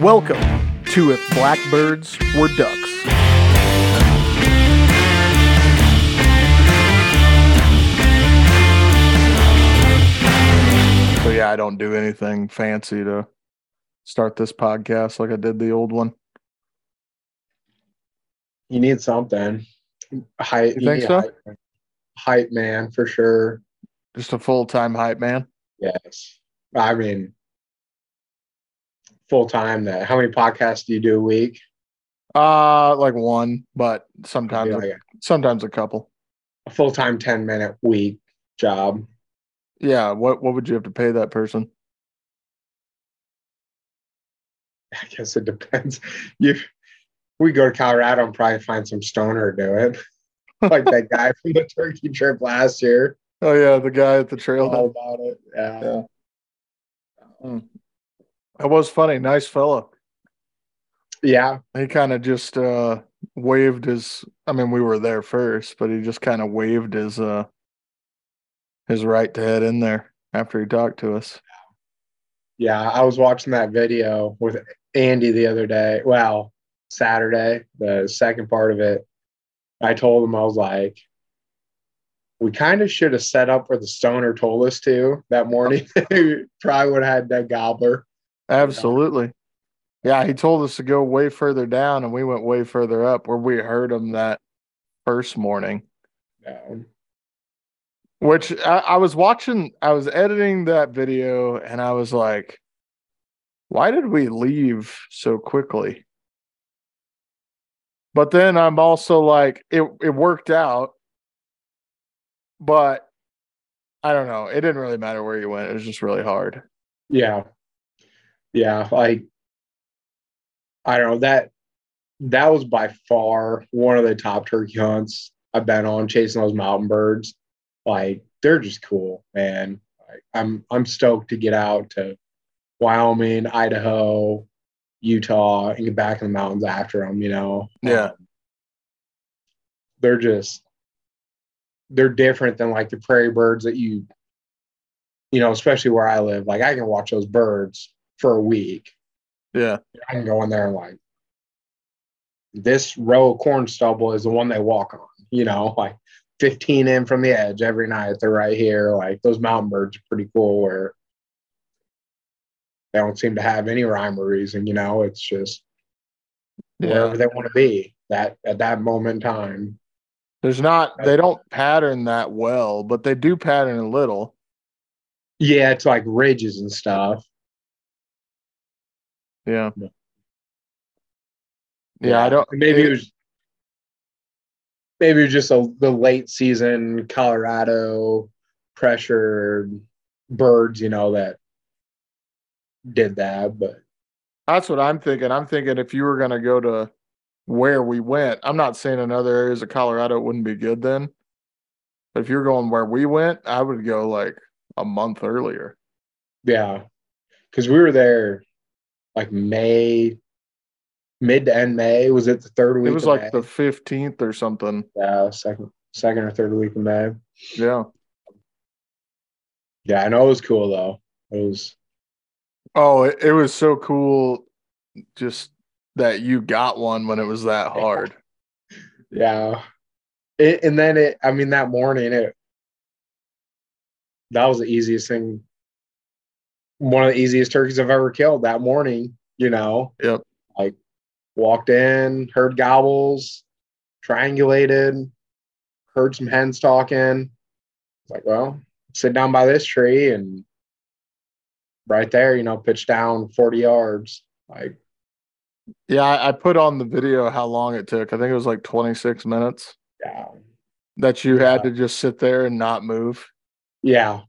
Welcome to If Blackbirds Were Ducks. So, yeah, I don't do anything fancy to start this podcast like I did the old one. You need something. Hype, You think so? Hype, hype man for sure. Just a full time hype man. Yes. I mean, full time. That how many podcasts do you do a week? Uh, like one, but sometimes, like sometimes a couple. a full time ten minute week job. Yeah. What, what would you have to pay that person? I guess it depends. You, we go to Colorado and probably find some stoner to do it, like that guy from the turkey trip last year. Oh, yeah. The guy at the trail. All about it. Yeah. Yeah. That was funny. Nice fella. Yeah. He kind of just uh waved his I mean we were there first, but he just kind of waved his uh his right to head in there after he talked to us. Yeah, I was watching that video with Andy the other day. Well, Saturday, the second part of it. I told him I was like, we kind of should have set up where the stoner told us to that morning. Probably would have had that gobbler. Absolutely. Yeah, he told us to go way further down and we went way further up where we heard him that first morning. Um, Which I, I was watching, I was editing that video and I was like, why did we leave so quickly? But then I'm also like, it, it worked out, but I don't know. It didn't really matter where you went. It was just really hard. yeah, yeah. Like I don't know that that was by far one of the top turkey hunts I've been on chasing those mountain birds. Like they're just cool, man. Like, I'm I'm stoked to get out to Wyoming, Idaho, Utah, and get back in the mountains after them. You know, Yeah. Um, they're just they're different than like the prairie birds that you, you know, especially where I live. Like I can watch those birds for a week. Yeah. I can go in there and like this row of corn stubble is the one they walk on. You know, like 15 in from the edge every night. They're right here. Like those mountain birds are pretty cool where they don't seem to have any rhyme or reason, you know, it's just wherever they want to be that at that moment in time. There's not, they don't pattern that well, but they do pattern a little. Yeah, it's like ridges and stuff. Yeah. Yeah. Yeah. I don't, maybe it was maybe it was just a, the late season Colorado pressure birds, you know, that did that. But That's what I'm thinking. I'm thinking if you were going to go to where we went, I'm not saying in other areas of Colorado it wouldn't be good then. But if you're going where we went, I would go like a month earlier. yeah, because we were there like May, mid to end May. Was it the third week? It was like May? the 15th or something. yeah, second second or third week of May. Yeah. Yeah, I know it was cool though. It was Oh, it, it was so cool just that you got one when it was that hard. Yeah. It, and then it, I mean, that morning, it, that was the easiest thing. One of the easiest turkeys I've ever killed that morning, you know? Yep. Like, walked in, heard gobbles, triangulated, heard some hens talking. Like, well, sit down by this tree and right there, you know, pitch down 40 yards. Like, Yeah, I, put on the video how long it took. I think it was like 26 minutes yeah. that you had to just sit there and not move. Yeah.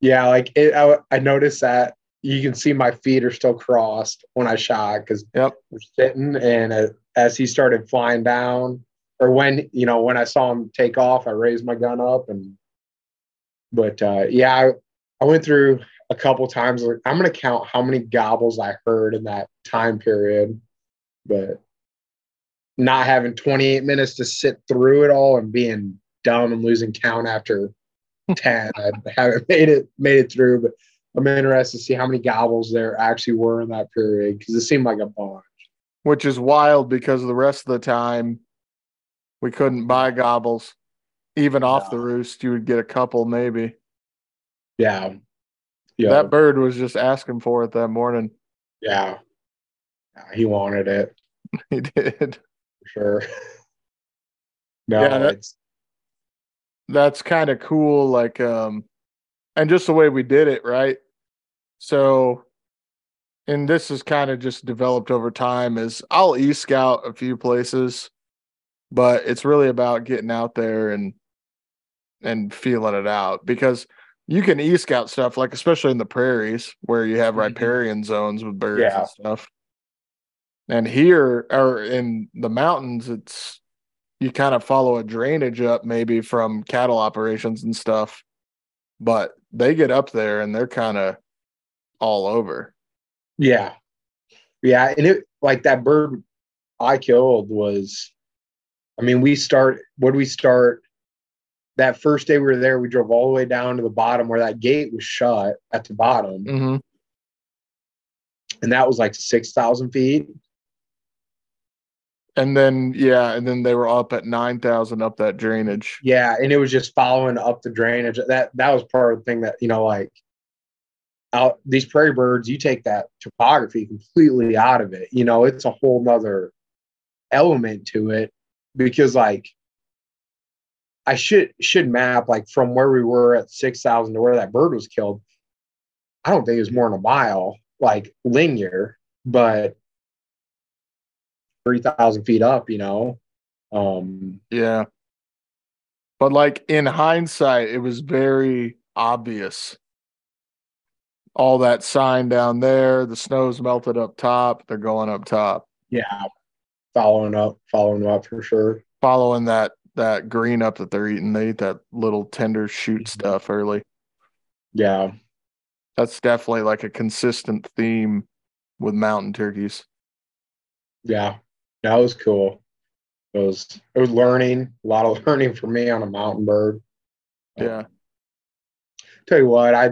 Yeah. Like it, I, I noticed that you can see my feet are still crossed when I shot because Yep. we're sitting. And uh, as he started flying down, or when, you know, when I saw him take off, I raised my gun up. And, but uh, yeah, I, I went through a couple times. I'm going to count how many gobbles I heard in that time period. But not having 28 minutes to sit through it all and being dumb and losing count after 10. I haven't made it made it through, but I'm interested to see how many gobbles there actually were in that period because it seemed like a bunch. Which is wild because the rest of the time we couldn't buy gobbles. Even off the roost, you would get a couple maybe. Yeah. Yeah. That bird was just asking for it that morning. yeah. He wanted it He did. for sure. no, Yeah, that- it's That's kind of cool. Like, um, and just the way we did it, right? So, and this is kind of just developed over time. Is I'll e scout a few places, but it's really about getting out there and and feeling it out because you can e scout stuff like especially in the prairies where you have Mhm. riparian zones with birds Yeah. and stuff. And here or in the mountains, it's you kind of follow a drainage up maybe from cattle operations and stuff, but they get up there and they're kind of all over. Yeah. Yeah. And it like that bird I killed was, I mean, we start, what did we start? That first day we were there, we drove all the way down to the bottom where that gate was shut at the bottom. Mm-hmm. And that was like 6,000 feet. And then yeah, and then they were up at nine thousand up that drainage. Yeah. And it was just following up the drainage. That, that was part of the thing that, you know, like out these prairie birds, you take that topography completely out of it. You know, it's a whole nother element to it because like I should should map like from where we were at six thousand to where that bird was killed. I don't think it was more than a mile, like linear, but three thousand feet up, you know. Um, Yeah. But like in hindsight, it was very obvious. All that sign down there, the snow's melted up top, they're going up top, yeah, following up, following up for sure. following that that green up that they're eating. They eat that little tender shoot Mhm. stuff early. Yeah, That's definitely like a consistent theme with mountain turkeys. yeah, that was cool. It was it was learning a lot of learning for me on a mountain bird. Yeah. Tell you what, I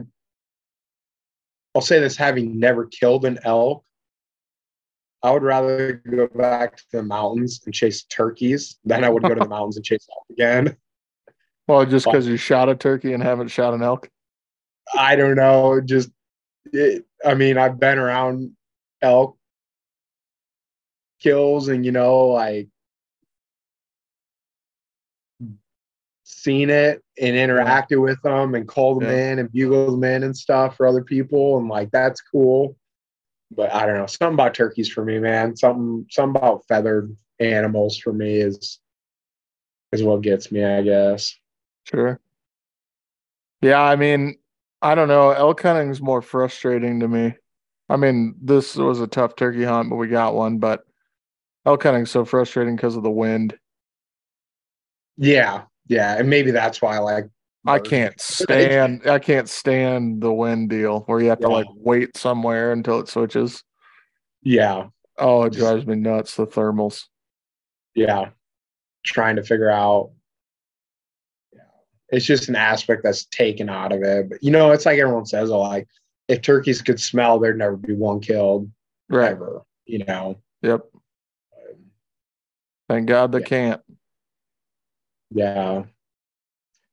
I'll say this having never killed an elk, I would rather go back to the mountains and chase turkeys than I would go to the mountains and chase elk again. Well, just because you shot a turkey and haven't shot an elk. I don't know, just it, I mean, I've been around elk kills and you know, like seen it and interacted with them and called them Yeah. in and bugled them in and stuff for other people and like that's cool. But I don't know, something about turkeys for me, man. Something something about feathered animals for me is is what gets me, I guess. Sure. Yeah, I mean, I don't know. Elk hunting's more frustrating to me. I mean, this was a tough turkey hunt, but we got one. But elk hunting's so frustrating because of the wind. Yeah, yeah, and maybe that's why I like. I can't stand. I can't stand the wind deal where you have to Yeah. like wait somewhere until it switches. Yeah, Oh, it drives me nuts. The thermals. yeah, trying to figure out. Yeah, it's just an aspect that's taken out of it. But you know, it's like everyone says, oh, like if turkeys could smell, there'd never be one killed Right. ever. You know. Yep. Thank God they Yeah. can't. Yeah.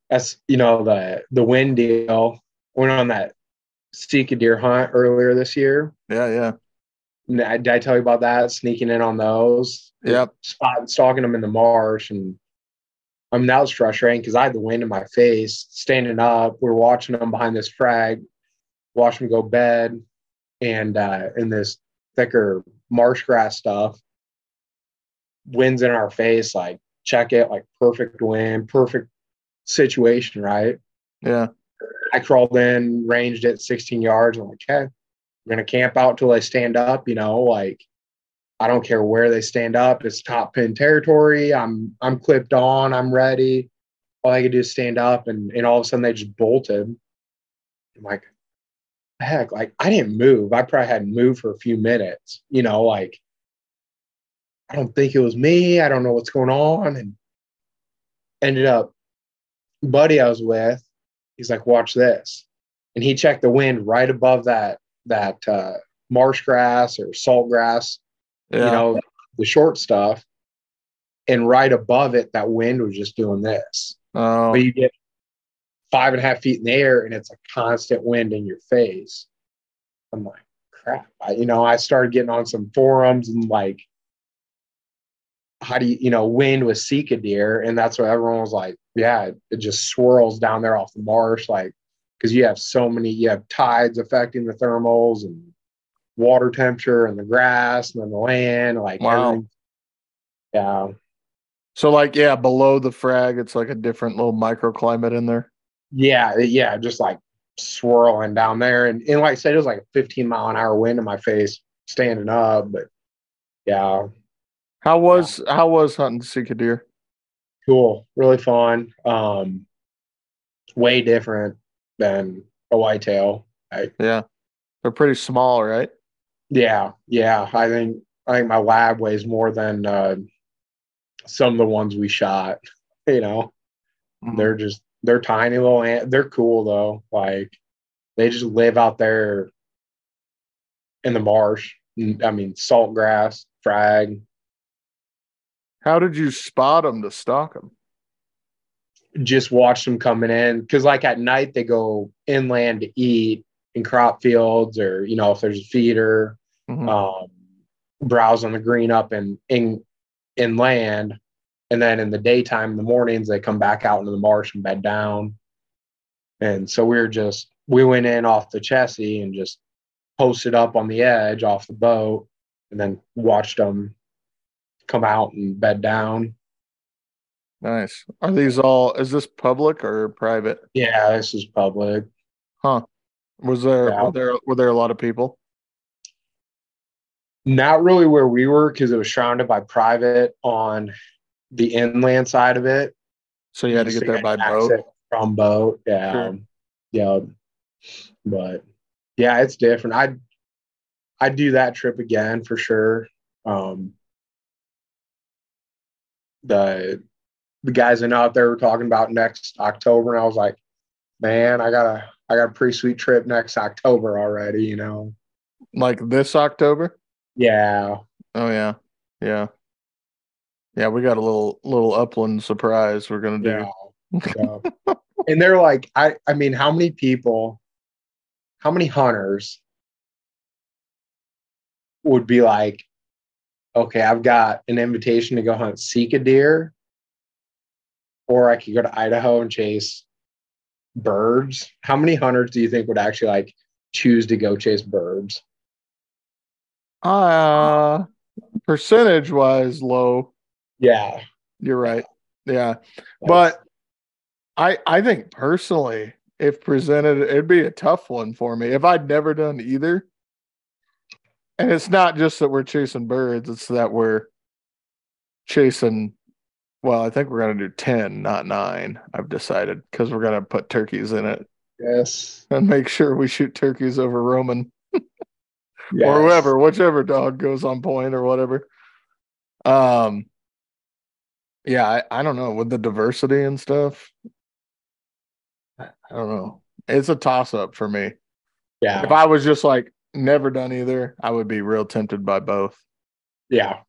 That's you know the the wind deal. Went on that Sika deer hunt earlier this year. Yeah. Yeah. Did I tell you about that? Sneaking in on those. Yep. Spot stalking them in the marsh, and I mean that was frustrating because I had the wind in my face. Standing up, we are watching them behind this phrag, watch them go bed, and uh, in this thicker marsh grass stuff. Winds in our face, like check it, like perfect wind, perfect situation, right? Yeah. I crawled in, ranged it 16 yards. I'm like, okay, I'm gonna camp out till they stand up. You know, like I don't care where they stand up. It's top pin territory. I'm I'm clipped on. I'm ready. All I could do is stand up, and and all of a sudden they just bolted. I'm like, heck, like I didn't move. I probably hadn't moved for a few minutes. You know, like I don't think it was me. I don't know what's going on, and ended up buddy I was with, he's like, watch this. and he checked the wind right above that that uh, marsh grass or salt grass, Yeah. you know, the short stuff. And right above it, that wind was just doing this. oh, But you get five and a half feet in the air, and it's a constant wind in your face. I'm like, crap. I, you know, I started getting on some forums and like, how do you, you know, wind with Sika deer, and that's what everyone was like. Yeah, it, it just swirls down there off the marsh, like because you have so many, you have tides affecting the thermals and water temperature and the grass and then the land, like Wow. everything. Yeah, so like yeah, below the phrag, it's like a different little microclimate in there. yeah, yeah, just like swirling down there, and and like I said, it was like a 15 mile an hour wind in my face standing up, but yeah, How was how was hunting Sika deer? cool, really fun. Um, way different than a whitetail. I, Yeah, they're pretty small, right? yeah, yeah. I think I think my lab weighs more than uh, some of the ones we shot. You know, Mhm. they're just they're tiny little ant. They're cool though. Like they just live out there in the marsh. I mean, salt grass, phrag. How did you spot them to stalk them? just watch them coming in because like at night they go inland to eat in crop fields or you know if there's a feeder Mhm. um, browse on the green up in in inland and then in the daytime in the mornings they come back out into the marsh and bed down and so we were just we went in off the chassis and just posted up on the edge off the boat and then watched them come out and bed down Nice. Are these all? Is this public or private? yeah this is public Huh? Was there Yeah. were there were there a lot of people? Not really where we were because it was surrounded by private on the inland side of it. So you had to get there by boat. From boat, yeah, Sure. yeah. But yeah, it's different. I'd I'd do that trip again for sure. Um, the the guys I know out there were talking about next October, and I was like, man, I got a I got a pretty sweet trip next October already. You know, Like this October? yeah, Oh yeah. Yeah. Yeah, we got a little little upland surprise we're gonna do. Yeah. Yeah. and they're like, I, I mean, how many people, how many hunters would be like, okay, I've got an invitation to go hunt Sika deer, or I could go to Idaho and chase birds. How many hunters do you think would actually like choose to go chase birds? Uh percentage wise low. Yeah. You're right. Yeah. But I I think personally, if presented, it'd be a tough one for me. If I'd never done either. And it's not just that we're chasing birds, it's that we're chasing well, I think we're gonna do 10, not nine, I've decided, because we're gonna put turkeys in it yes. and make sure we shoot turkeys over Roman or Yes. whoever, whichever dog goes on point or whatever. Um, yeah, I, I don't know with the diversity and stuff. I I don't know. It's a toss up for me. Yeah. If I was just like never done either, I would be real tempted by both. Yeah.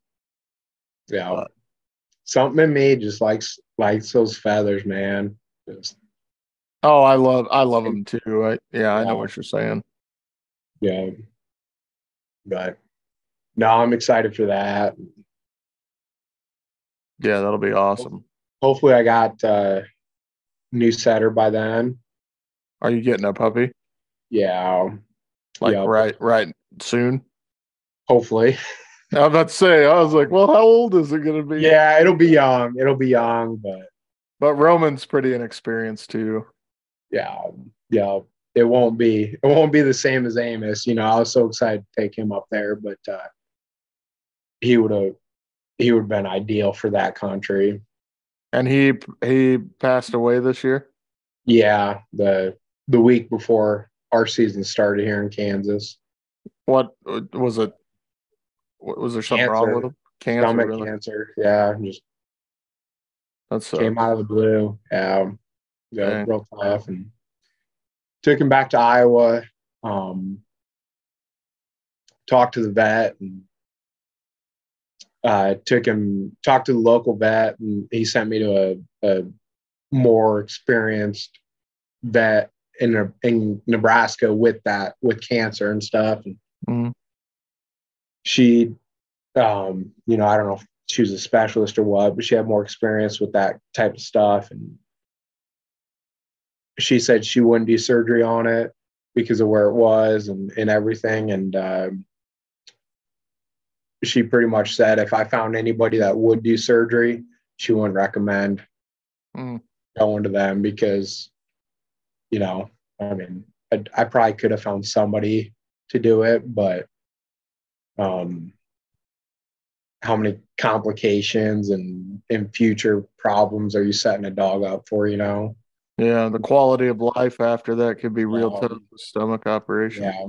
Yeah. But- Something in me just likes likes those feathers, man. Just Oh, I love I love them too. I, yeah, I know what you're saying. yeah. But no, I'm excited for that. Yeah, that'll be awesome. Hopefully I got uh new setter by then. Are you getting a puppy? Yeah. Like Yeah. right right soon? Hopefully. I'm about to say, I was like, well, how old is it gonna be? Yeah, it'll be young. It'll be young, but But Roman's pretty inexperienced too. yeah, yeah. It won't be it won't be the same as Amos. You know, I was so excited to take him up there, but uh he would have he would have been ideal for that country. And he he passed away this year. Yeah, the the week before our season started here in Kansas. What was it? What, was there something wrong Cancer. with him? Cancer. Stomach really? cancer. Yeah, just That's uh, came out of the blue. Yeah, yeah, real tough. And took him back to Iowa. Um, talked to the vet and uh, took him talked to the local vet and he sent me to a, a more experienced vet in in Nebraska with that with cancer and stuff. And Mhm. she, um, you know, I don't know if she was a specialist or what, but she had more experience with that type of stuff. And she said she wouldn't do surgery on it because of where it was and and everything. And um, she pretty much said if I found anybody that would do surgery, she wouldn't recommend Mm. going to them because, you know, I mean, I, I probably could have found somebody to do it, but um, how many complications and and future problems are you setting a dog up for? You know, Yeah, the quality of life after that could be real Um, tough with stomach operation. yeah,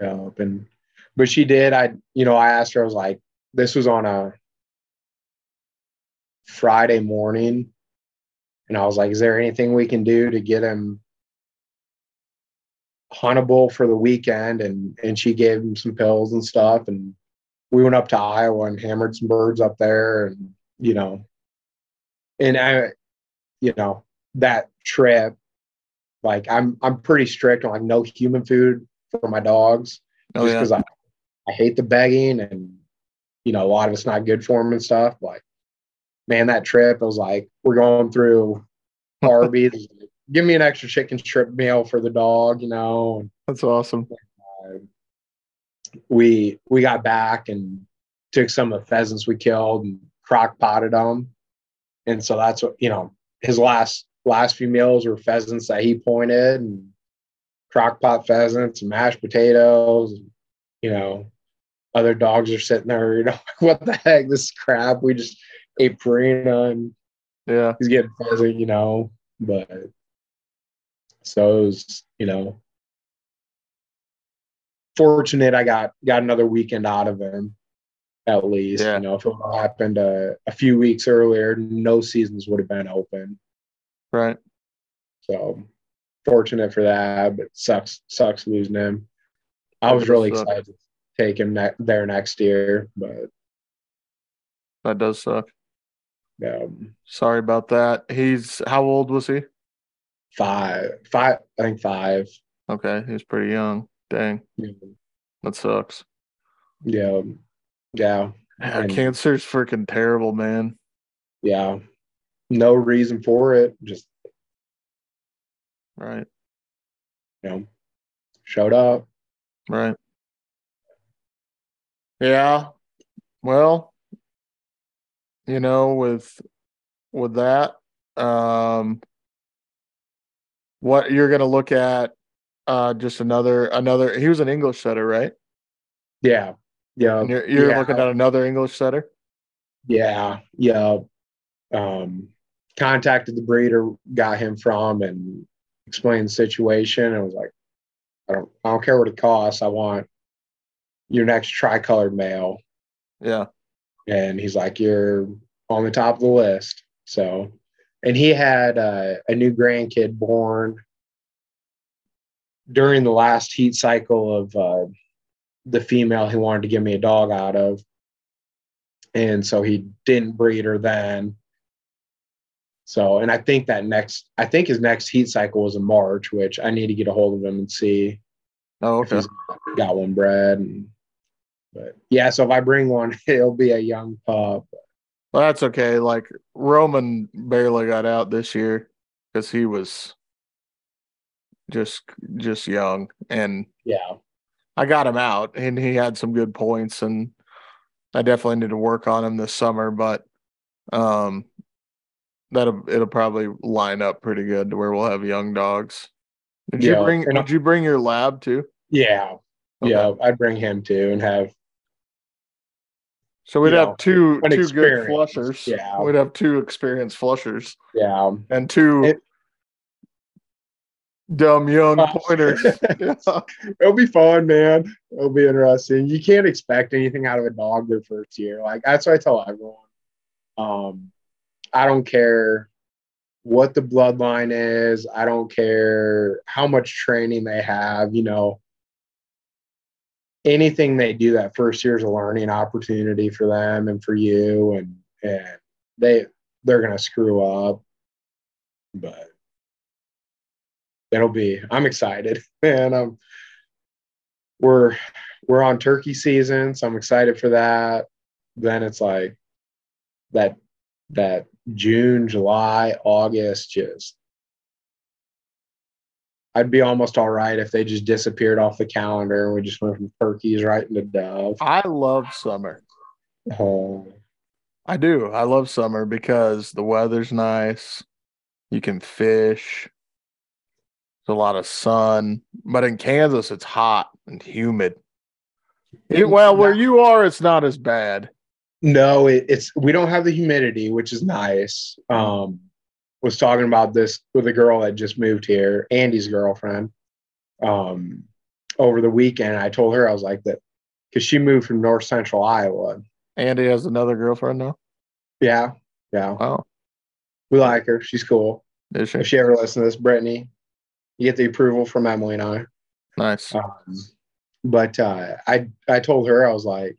yeah. And but she did. I, you know, I asked her. I was like, this was on a Friday morning, and I was like, is there anything we can do to get him huntable for the weekend? And and she gave him some pills and stuff, and we went up to Iowa and hammered some birds up there, and you know, and I, you know, that trip, like I'm I'm pretty strict on like no human food for my dogs Oh just yeah. because I, I hate the begging and you know a lot of it's not good for them and stuff. Like, man, that trip I was like, we're going through Arby's. Give me an extra chicken strip meal for the dog, you know. And, That's awesome. uh, we we got back and took some of the pheasants we killed and crock potted them, and so that's what you know. His last last few meals were pheasants that he pointed and crock pot pheasants and mashed potatoes. And, you know, other dogs are sitting there. You know, what the heck? This is crap. We just ate Purina and Yeah. he's getting pheasant. You know, but so it was you know fortunate I got got another weekend out of him at least. Yeah. You know, if it happened a, a few weeks earlier, no seasons would have been open. Right. So fortunate for that, but sucks sucks losing him. I was really suck. excited to take him ne- there next year, but That does suck. um, Sorry about that. He's how old was he? Five five I think five. Okay, he's pretty young. Dang, yeah. that sucks. Yeah, yeah, Yeah, And- cancer's freaking terrible, man. yeah. No reason for it. Just Right. you know, showed up. Right. Yeah. Well, you know, with with that, um what you're gonna look at uh just another another he was an English setter, right? Yeah, yeah. And you're you're yeah. looking at another English setter? Yeah, yeah. Um, contacted the breeder, got him from, and explained the situation. I was like, I don't, I don't care what it costs. I want your next tricolored male. Yeah. And he's like, you're on the top of the list. So, and he had uh, a new grandkid born during the last heat cycle of uh, the female he wanted to give me a dog out of and so he didn't breed her then. So, and I think that next, I think his next heat cycle was in March, which I need to get a hold of him and see Oh, okay. got one bred. And, but yeah, so if I bring one, it'll be a young pup. Well, that's okay. Like Roman barely got out this year because he was just just young, and Yeah, I got him out, and he had some good points, and I definitely need to work on him this summer. But um, that'll it'll probably line up pretty good to where we'll have young dogs. Did you bring? Did you bring your lab too? yeah, Okay. yeah. I'd bring him too and have So we'd have know, two two good flushers. yeah. we'd have two experienced flushers. yeah. and two It- dumb young Oh. pointers. Yeah. It'll be fun, man. It'll be interesting. You can't expect anything out of a dog their first year. Like that's what I tell everyone. Um, I don't care what the bloodline is. I don't care how much training they have, you know. Anything they do that first year is a learning opportunity for them and for you and and they they're gonna screw up. But it'll be I'm excited. And um we're we're on turkey season, so I'm excited for that. Then it's like that that June, July, August, just I'd be almost all right if they just disappeared off the calendar and we just went from turkeys right into dove. I love summer. Oh, I do. I love summer because the weather's nice. You can fish. There's a lot of sun. But in Kansas, it's hot and humid. It- well, where you are, it's not as bad. No, it, it's we don't have the humidity, which is nice. Um, was talking about this with a girl that just moved here, Andy's girlfriend. Um, over the weekend, I told her I was like that because she moved from North Central Iowa. Andy has another girlfriend now. Yeah, yeah, Wow. we like her. She's cool. Is she? If she ever listens to this, Brittany, you get the approval from Emily and I. Nice. Um, but uh, I I told her I was like,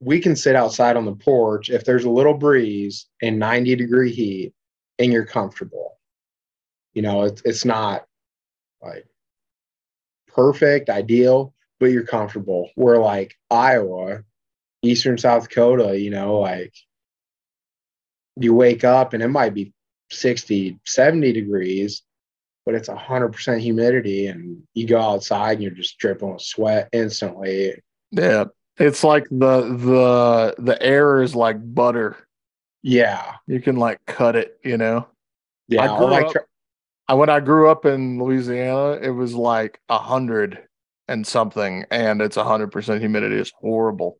we can sit outside on the porch if there's a little breeze and 90 degree heat and you're comfortable. You know, it's it's not like perfect, ideal, but you're comfortable. We're like Iowa, Eastern South Dakota, you know, like you wake up and it might be 60, 70 degrees, but it's 100% humidity and you go outside and you're just dripping with sweat instantly. Yeah. It's like the the the air is like butter. Yeah. You can like cut it, you know. Yeah. I grew like up- I, when I grew up in Louisiana, it was like a hundred and something, and it's a hundred percent humidity. It's horrible.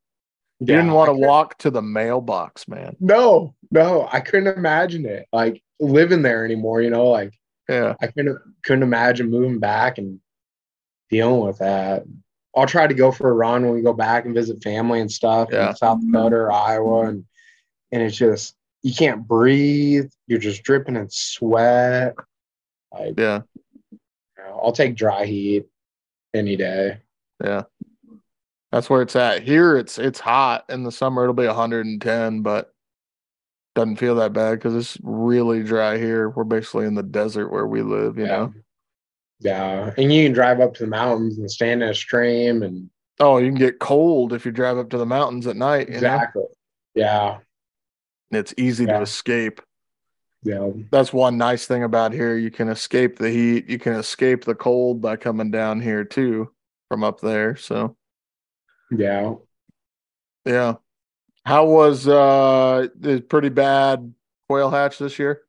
You yeah, didn't want to walk to the mailbox, man. No, no, I couldn't imagine it. Like living there anymore, you know, like Yeah. I couldn't couldn't imagine moving back and dealing with that. I'll try to go for a run when we go back and visit family and stuff Yeah. in South Dakota or Iowa and and it's just you can't breathe. You're just dripping in sweat. Like Yeah. you know, I'll take dry heat any day. Yeah. That's where it's at. Here it's it's hot in the summer. It'll be 110, but doesn't feel that bad because it's really dry here. We're basically in the desert where we live, you yeah. know. Yeah. And you can drive up to the mountains and stand in a stream and Oh, you can get cold if you drive up to the mountains at night. You know? exactly. Yeah. It's easy Yeah. to escape. Yeah. That's one nice thing about here. You can escape the heat. You can escape the cold by coming down here too from up there. So Yeah. yeah. How was uh the pretty bad quail hatch this year?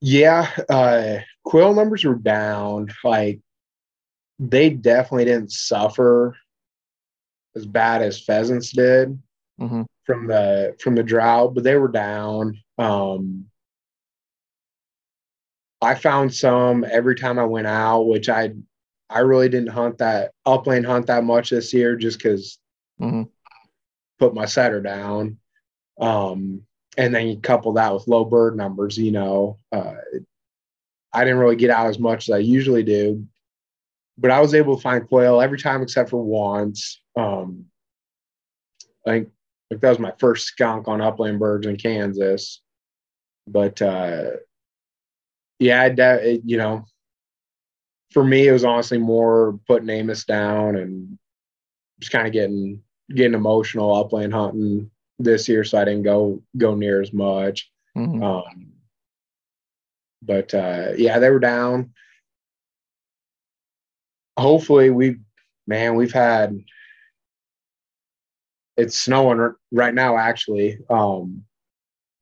Yeah, uh, quill numbers were down. Like they definitely didn't suffer as bad as pheasants did hmm from the from the drought, but they were down. Um, I found some every time I went out, which I I really didn't hunt that upland hunt that much this year just because Mhm. put my setter down. Um, and then you couple that with low bird numbers, you know, uh, I didn't really get out as much as I usually do, but I was able to find quail every time except for once. Um, I think like that was my first skunk on upland birds in Kansas, but uh, yeah, it, you know, for me it was honestly more putting Amos down and just kind of getting getting emotional upland hunting this year, so I didn't go go near as much. hmm Um, but uh, yeah, they were down. Hopefully, we, man, we've had. It's snowing right now. Actually, um,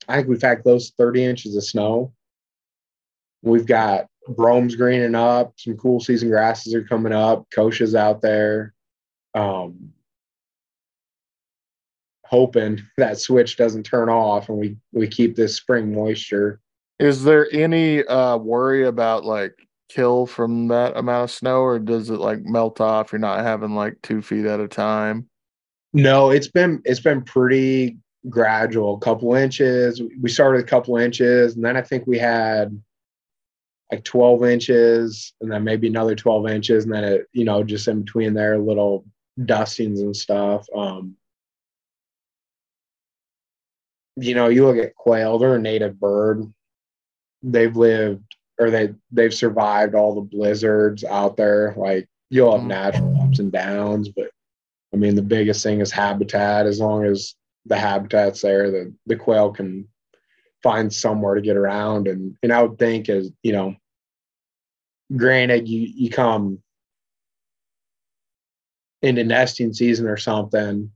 I think we've had close to thirty inches of snow. We've got bromes greening up. Some cool season grasses are coming up. Kochia's out there. Um, hoping that switch doesn't turn off and we we keep this spring moisture. Is there any uh worry about like kill from that amount of snow, or does it like melt off? You're not having like two feet at a time. No, it's been it's been pretty gradual, a couple inches. We started a couple inches, and then I think we had like 12 inches, and then maybe another 12 inches, and then it, you know, just in between there, little dustings and stuff. Um, you know, you look at quail, they're a native bird. They've lived or they they've survived all the blizzards out there. Like you'll have mm-hmm. natural ups and downs, but I mean the biggest thing is habitat. As long as the habitat's there, the the quail can find somewhere to get around. And and I would think as you know, granted you you come into nesting season or something,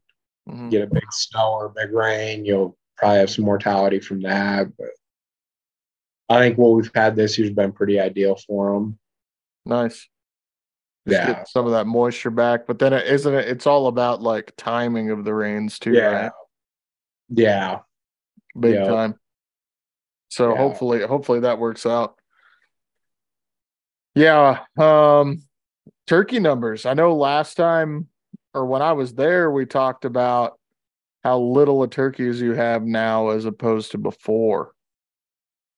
mm-hmm. get a big snow or big rain, you'll probably have some mortality from that. But I think what we've had this year's been pretty ideal for them. Nice. Yeah. some of that moisture back, but then is isn't it? It's all about like timing of the rains too, yeah. right? Yeah. Big yeah. time. So yeah. hopefully, hopefully that works out. Yeah. Um, turkey numbers. I know last time or when I was there, we talked about how little of turkeys you have now as opposed to before.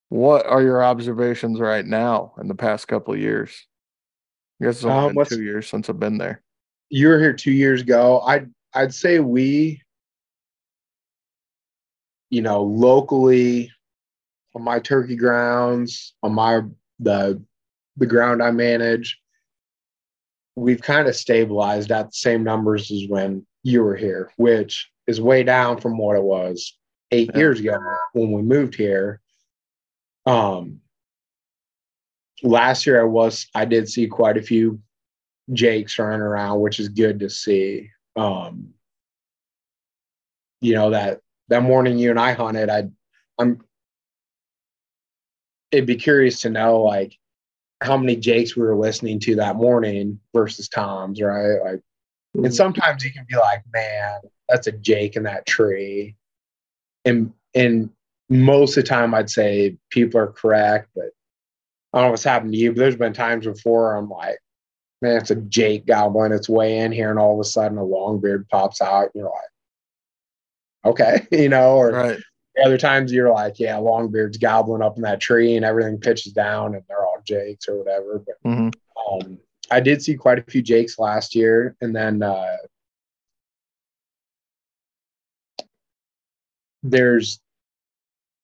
What are your observations right now in the past couple of years? I guess it's only um, been two years since I've been there. You were here two years ago. I'd I'd say we, you know, locally on my turkey grounds, on my the the ground I manage, we've kind of stabilized at the same numbers as when you were here, which is way down from what it was eight yeah. years ago when we moved here. Um, last year I was I did see quite a few Jakes running around, which is good to see. Um, you know that that morning you and I hunted, I I'm it'd be curious to know like how many Jakes we were listening to that morning versus Toms, right? Like, mm-hmm. and sometimes you can be like, man, that's a Jake in that tree, and and most of the time I'd say people are correct, but I don't know what's happened to you, but there's been times before I'm like, man, it's a Jake gobbling its way in here, and all of a sudden a long beard pops out. And you're like, okay, you know, or right. other times you're like, yeah, long beard's gobbling up in that tree and everything pitches down and they're all Jakes or whatever. But mm-hmm. um, I did see quite a few Jakes last year. And then uh, there's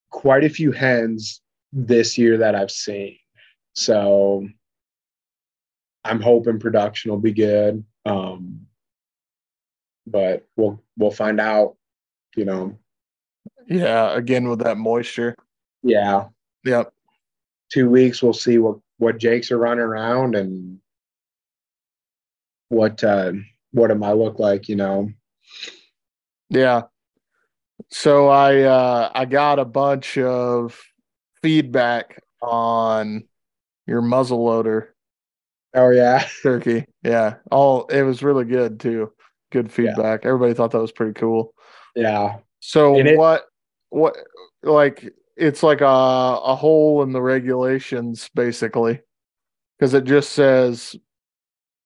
quite a few hens this year that I've seen. So I'm hoping production will be good. Um, but we'll we'll find out, you know. Yeah, again with that moisture. Yeah. Yep. Two weeks we'll see what what Jakes are running around and what uh what it might look like, you know. Yeah. So I uh I got a bunch of feedback on your muzzle loader. Oh yeah. Turkey. Yeah. All it was really good too. Good feedback. Yeah. Everybody thought that was pretty cool. Yeah. So what what like it's like a a hole in the regulations basically. Cuz it just says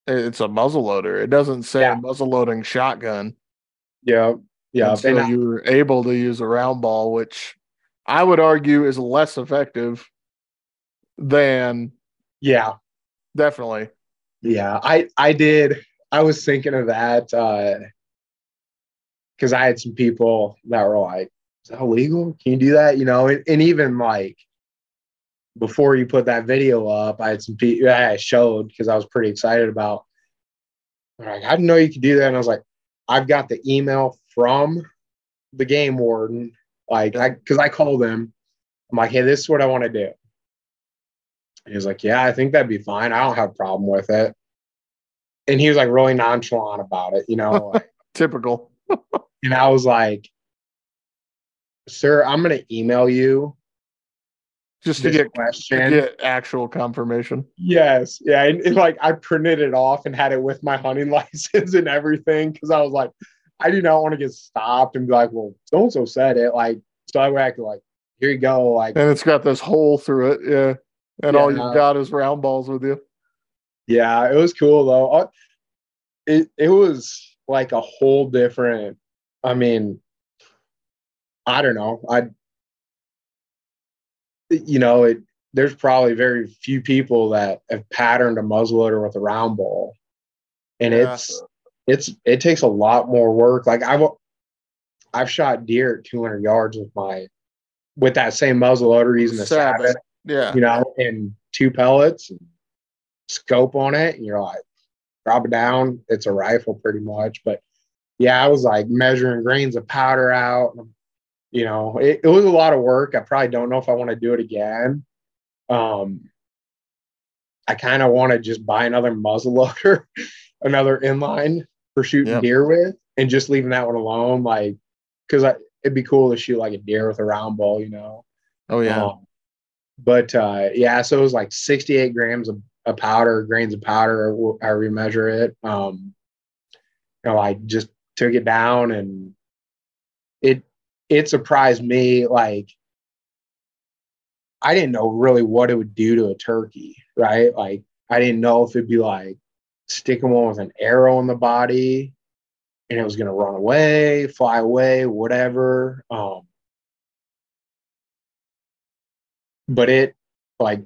it's a muzzle loader. It doesn't say yeah. muzzle loading shotgun. Yeah. Yeah. And so you were able to use a round ball, which I would argue is less effective than yeah. Definitely. Yeah i i did i was thinking of that uh because i had some people that were like is that illegal? Can you do that? You know and, and even like before you put that video up i had some people i showed because i was pretty excited about like i didn't know you could do that? And i was like i've got the email from the game warden like i because i called them. i'm like hey this is what i want to do he was like, Yeah, I think that'd be fine. I don't have a problem with it. And he was like really nonchalant about it, you know. Like, Typical. and I was like, Sir, I'm gonna email you just to get question. To get actual confirmation. Yes, yeah, and, and, like I printed it off and had it with my hunting license and everything because I was like, I do not want to get stopped and be like, well, so and so said it, like, so I would act like, here you go, like, and it's got this hole through it, yeah and yeah. all you've got is round balls with you. Yeah, it was cool though. Uh, it it was like a whole different. I mean, I don't know. I, you know, it. There's probably very few people that have patterned a muzzleloader with a round ball, and Yeah. it's it's it takes a lot more work. Like I've I've shot deer at 200 yards with my with that same muzzleloader using the sabot. sabot, Yeah. you know, and two pellets, and scope on it, and you're like, drop it down. It's a rifle pretty much, but yeah, I was like measuring grains of powder out. You know, it, it was a lot of work. I probably don't know if I want to do it again. Um, I kind of want to just buy another muzzle loader, another inline for shooting Yep. deer with, and just leaving that one alone. Like, because it'd be cool to shoot like a deer with a round ball, you know. Oh yeah. Um, but uh, yeah, so it was like 68 grams of, of powder, grains of powder, however you measure it. Um, you know, I just took it down and it it surprised me. Like I didn't know really what it would do to a turkey, right? Like I didn't know if it'd be like sticking one with an arrow in the body and it was gonna run away, fly away, whatever. Um, but it like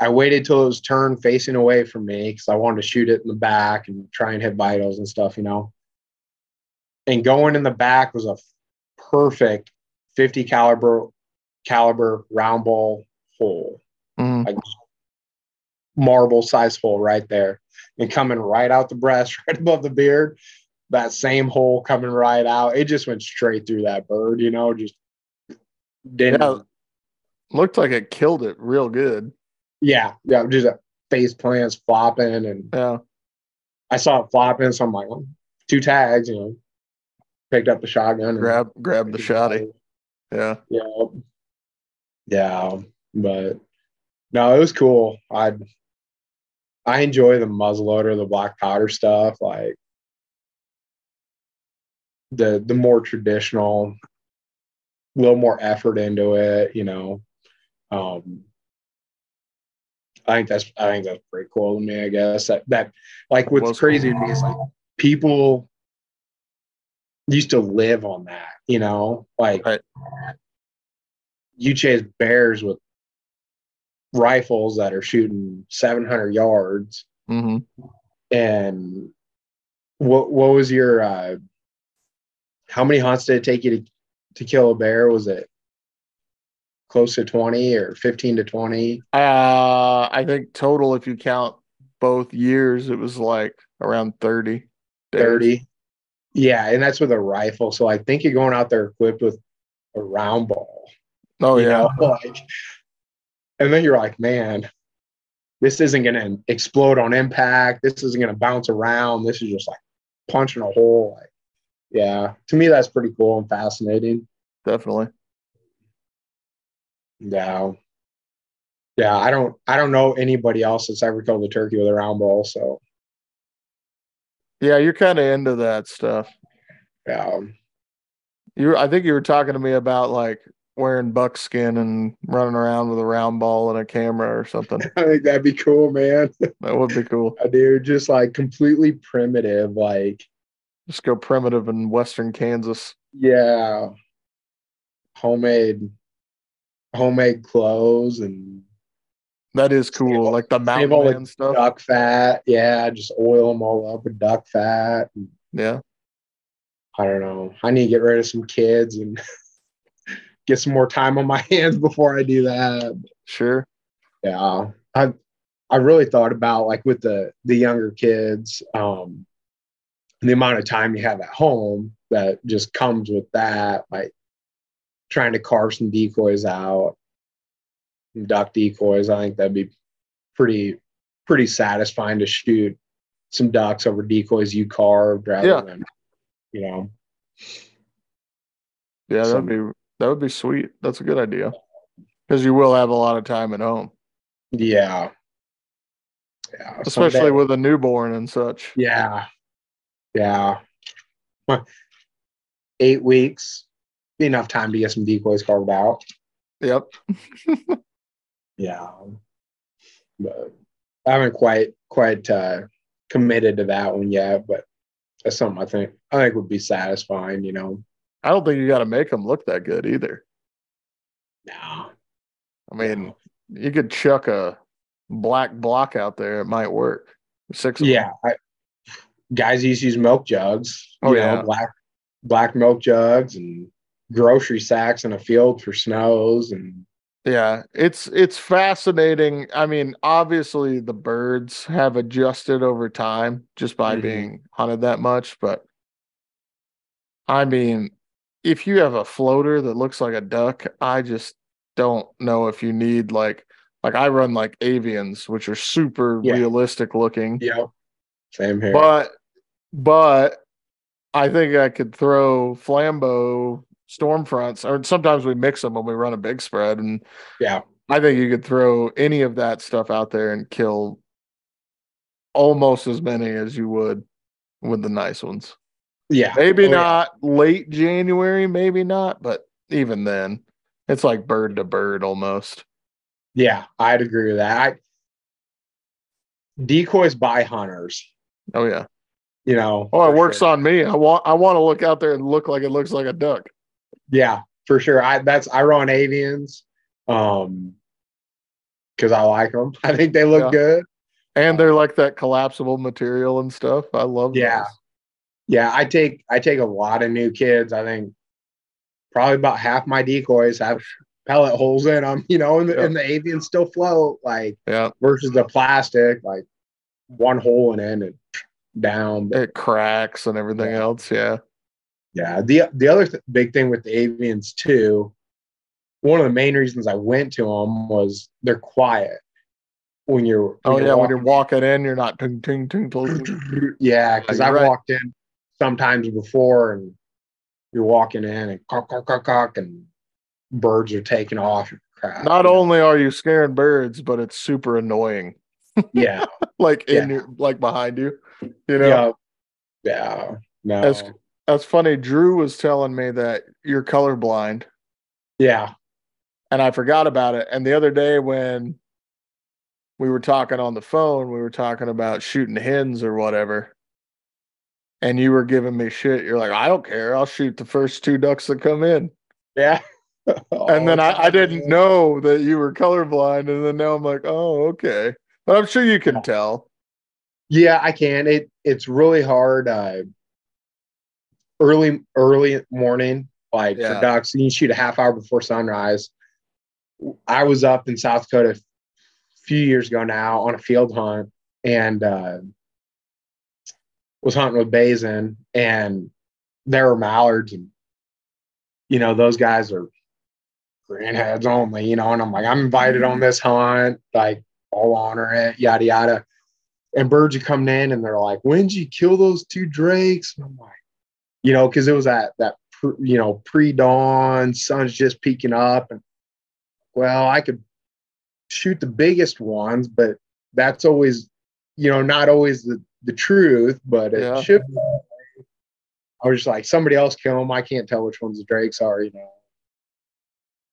I waited till it was turned facing away from me because I wanted to shoot it in the back and try and hit vitals and stuff, you know. And going in the back was a perfect 50 caliber caliber round ball hole, Mhm. like marble size hole right there, and coming right out the breast, right above the beard. That same hole coming right out. It just went straight through that bird, you know, just didn't Yeah. Looked like it killed it real good. Yeah, yeah, just a face plants flopping, and Yeah. I saw it flopping, so I'm like, well, two tags, you know. Picked up the shotgun, and Grab grab the shotty. Yeah. Yeah, yeah, but no, it was cool. I I enjoy the muzzleloader, the black powder stuff, like the the more traditional, a little more effort into it, you know. Um, I think that's I think that's pretty cool to me. I guess. That that like what's crazy to me is like people used to live on that, you know, like Right. you chase bears with rifles that are shooting 700 yards. Hmm and what what was your uh how many hunts did it take you to to kill a bear? Was it close to 20 or 15 to 20 Uh, I think total, if you count both years, it was like around 30. days. 30 yeah and that's with a rifle so i think you're going out there equipped with a round ball Oh, yeah. know, like and then you're like man this isn't going to explode on impact this isn't going to bounce around this is just like punching a hole like yeah to me that's pretty cool and fascinating Definitely. Yeah yeah i don't i don't know anybody else that's ever killed a turkey with a round ball so Yeah, you're kind of into that stuff. yeah You, I think you were talking to me about like wearing buckskin and running around with a round ball and a camera or something. i think that'd be cool man That would be cool. dude just like completely primitive like Just go primitive in Western Kansas. yeah homemade homemade clothes and That is cool. all- Like the mountain all stuff. duck fat yeah just oil them all up with duck fat and Yeah. i don't know i need to get rid of some kids and get some more time on my hands before i do that Sure. yeah i i really thought about like with the the younger kids um the amount of time you have at home that just comes with that like trying to carve some decoys out some duck decoys i think that'd be pretty pretty satisfying to shoot some ducks over decoys you carved rather Yeah. than you know Yeah, Some- that'd be that would be sweet. That's a good idea. Because you will have a lot of time at home, yeah yeah especially someday- with a newborn and such. Yeah. Yeah. Eight weeks, enough time to get some decoys carved out. Yep. Yeah. But I haven't quite quite uh committed to that one yet, but that's something I think I think would be satisfying, you know. I don't think you got to make them look that good either. No. I mean, you could chuck a black block out there; it might work. Six. Of them. Yeah. I, guys used to use milk jugs. Oh, you know, yeah. black black milk jugs and grocery sacks in a field for snows and Yeah, it's it's fascinating. I mean, obviously the birds have adjusted over time just by Mhm. being hunted that much, but I mean, if you have a floater that looks like a duck, I just don't know if you need like like I run like avians, which are super Yeah. realistic looking. Yeah. Same here. But but I think I could throw flambeau storm fronts, or sometimes we mix them when we run a big spread, and yeah. I think you could throw any of that stuff out there and kill almost as many as you would with the nice ones. Yeah. Maybe Oh, yeah. not late January, maybe not, but even then, it's like bird to bird almost. Yeah, I'd agree with that. I, decoys by hunters, Oh yeah. you know. Oh, it works sure. on me. I want I want to look out there and look like it looks like a duck. Yeah, for sure. I that's I run avians, um, because I like them. I think they look Yeah. good. And they're like that collapsible material and stuff. I love Yeah. those. Yeah, I take I take a lot of new kids. I think probably about half my decoys have pellet holes in them. You know, and the, Yeah. and the avians still float like Yeah. versus the plastic like one hole in it and down. It cracks and everything Yeah. else. Yeah. Yeah. The the other th- big thing with the avians too, one of the main reasons I went to them was they're quiet when you're. Oh when yeah. When you're walking in, you're not ting ting ting ting. yeah, because I've right. walked in sometimes before, and you're walking in and cock cock cock cock, and birds are taking off. Crap. Not you know? only are you scaring birds, but it's super annoying. Yeah. Like in Yeah. your like behind you. You know. Yeah. Yeah. No. That's- That's funny. Drew was telling me that you're colorblind, yeah. and I forgot about it. And the other day when we were talking on the phone, we were talking about shooting hens or whatever. And you were giving me shit. You're like, I don't care. I'll shoot the first two ducks that come in. Yeah. And then I, I didn't know that you were colorblind. And then now I'm like, oh, okay. But I'm sure you can tell. Yeah, I can. It it's really hard. Uh, early early morning, like Yeah. for ducks, you shoot a half hour before sunrise. I was up in South Dakota a few years ago now on a field hunt and uh, was hunting with Basin, and there were mallards, and you know those guys are greenheads only, you know. And I'm like, I'm invited on this hunt, like I'll honor it, yada yada and birds are coming in and they're like, "When did you kill those two drakes?" And I'm like, you know, because it was that that you know pre dawn, sun's just peeking up, and well, I could shoot the biggest ones, but that's always, you know, not always the the truth, but it Yeah. should. be. I was just like, somebody else kill them. I can't tell which ones the drakes are, you know.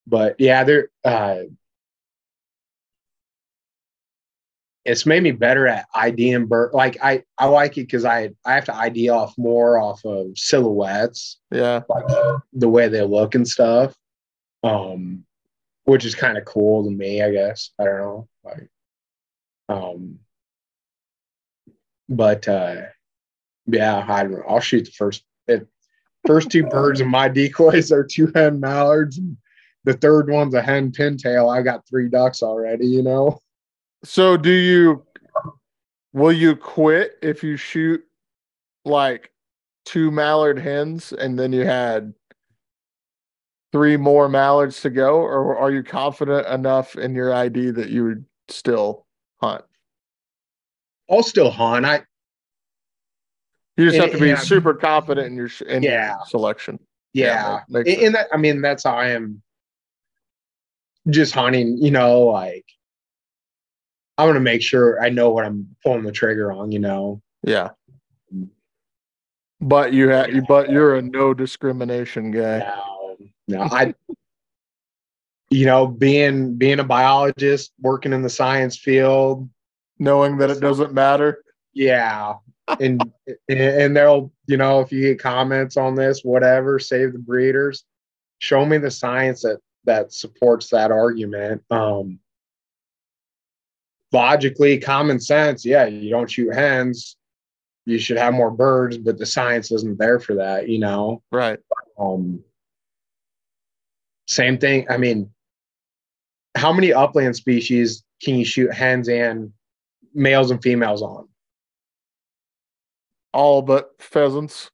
But yeah, they're. Uh, it's made me better at IDing bird. Like I, I like it because I, I have to ID off more off of silhouettes, Yeah. like the way they look and stuff. Um, which is kind of cool to me, I guess. I don't know, like, um, but uh, yeah, I I'll shoot the first. It, first two birds of my decoys are two hen mallards. And the third one's a hen pintail. I got three ducks already. You know. So do you will you quit if you shoot like two mallard hens and then you had three more mallards to go or are you confident enough in your ID that you would still hunt? I'll still hunt. I You just And- have eh, to be yeah. super confident in your in Yeah. your selection. yeah, and, and that I mean that's how I am. Just hunting, you know, like I want to make sure I know what I'm pulling the trigger on. You know, Yeah. But you have you but you're a no discrimination guy. no, no, I. You know, being being a biologist, working in the science field, Knowing that it doesn't matter. yeah, and and they'll you know if you get comments on this whatever save the breeders show me the science that that supports that argument um logically common sense yeah you don't shoot hens. You should have more birds but the science isn't there for that you know? Right. Um same thing i mean how many upland species can you shoot hens and males and females on? All but pheasants.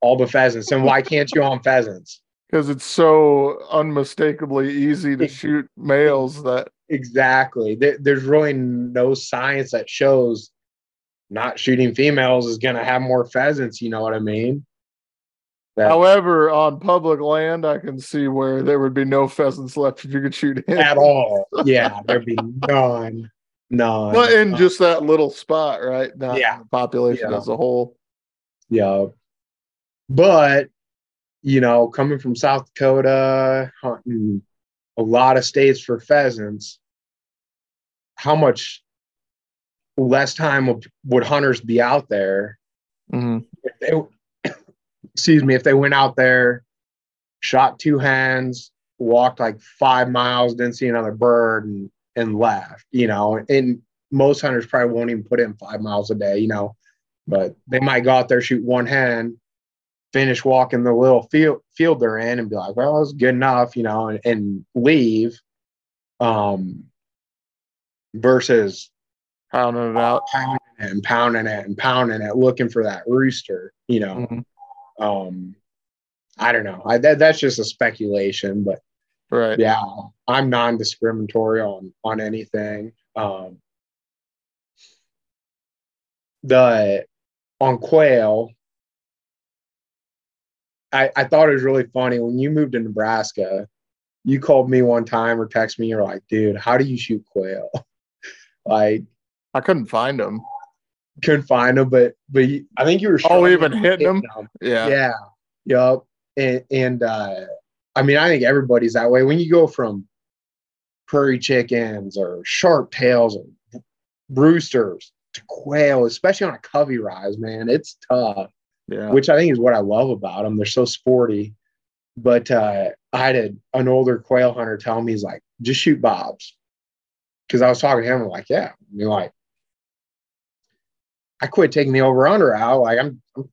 All but pheasants and why can't you on pheasants? Because it's so unmistakably easy to shoot males that exactly. There's really no science that shows not shooting females is going to have more pheasants you know what i mean? That, however on public land i can see where there would be no pheasants left if you could shoot in. at all. Yeah there'd be none none. But in uh, just that little spot right not yeah. the population yeah. as a whole. Yeah but you know, coming from South Dakota, hunting a lot of states for pheasants, how much less time would, would hunters be out there? Mm-hmm. If they, excuse me, if they went out there, shot two hens, walked like five miles, didn't see another bird, and and left. You know, and most hunters probably won't even put in five miles a day. You know, but they might go out there shoot one hen, finish walking the little field field they're in and be like, well, it's good enough, you know, and, and leave. Um, versus pounding it out, pounding it and pounding it and pounding it, looking for that rooster, you know. Mm-hmm. Um, I don't know. I that, that's just a speculation, but right, yeah, I'm non-discriminatory on on anything. Um, the on quail, I, I thought it was really funny when you moved to Nebraska. You called me one time or text me. You're like, dude, how do you shoot quail? like, I couldn't find them. Couldn't find them, but but I think you were. Oh, even hitting them. them. Yeah. Yeah. Yep. And and uh, I mean, I think everybody's that way. When you go from prairie chickens or sharp tails or roosters to quail, especially on a covey rise, man, it's tough yeah. which I think is what I love about them. They're so sporty. But uh, I had a, an older quail hunter tell me, he's like, just shoot bobs. Because I was talking to him, I'm like, yeah. I mean, like, I quit taking the over under out. Like, I'm, I'm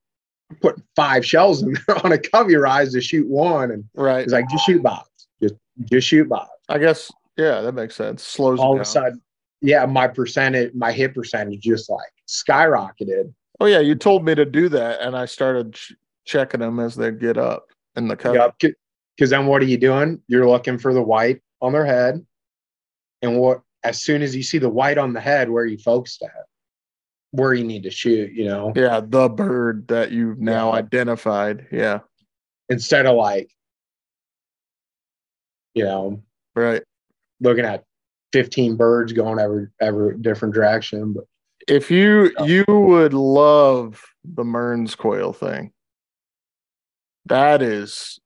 putting five shells in there on a covey rise to shoot one. And right. he's like, just shoot bobs. Just, just shoot bobs. I guess, yeah, that makes sense. Slows all of a sudden. Yeah, my percentage, my hit percentage just like skyrocketed. Oh yeah, you told me to do that, and I started ch- checking them as they get up in the cover. Yep. Because then what are you doing? You're looking for the white on their head, and what as soon as you see the white on the head, where you focused at, where you need to shoot. You know. Yeah, the bird that you've now yeah. identified. Yeah. Instead of like, you know, right, looking at 15 birds going every every different direction, but if you you would love the Mearns quail thing. That is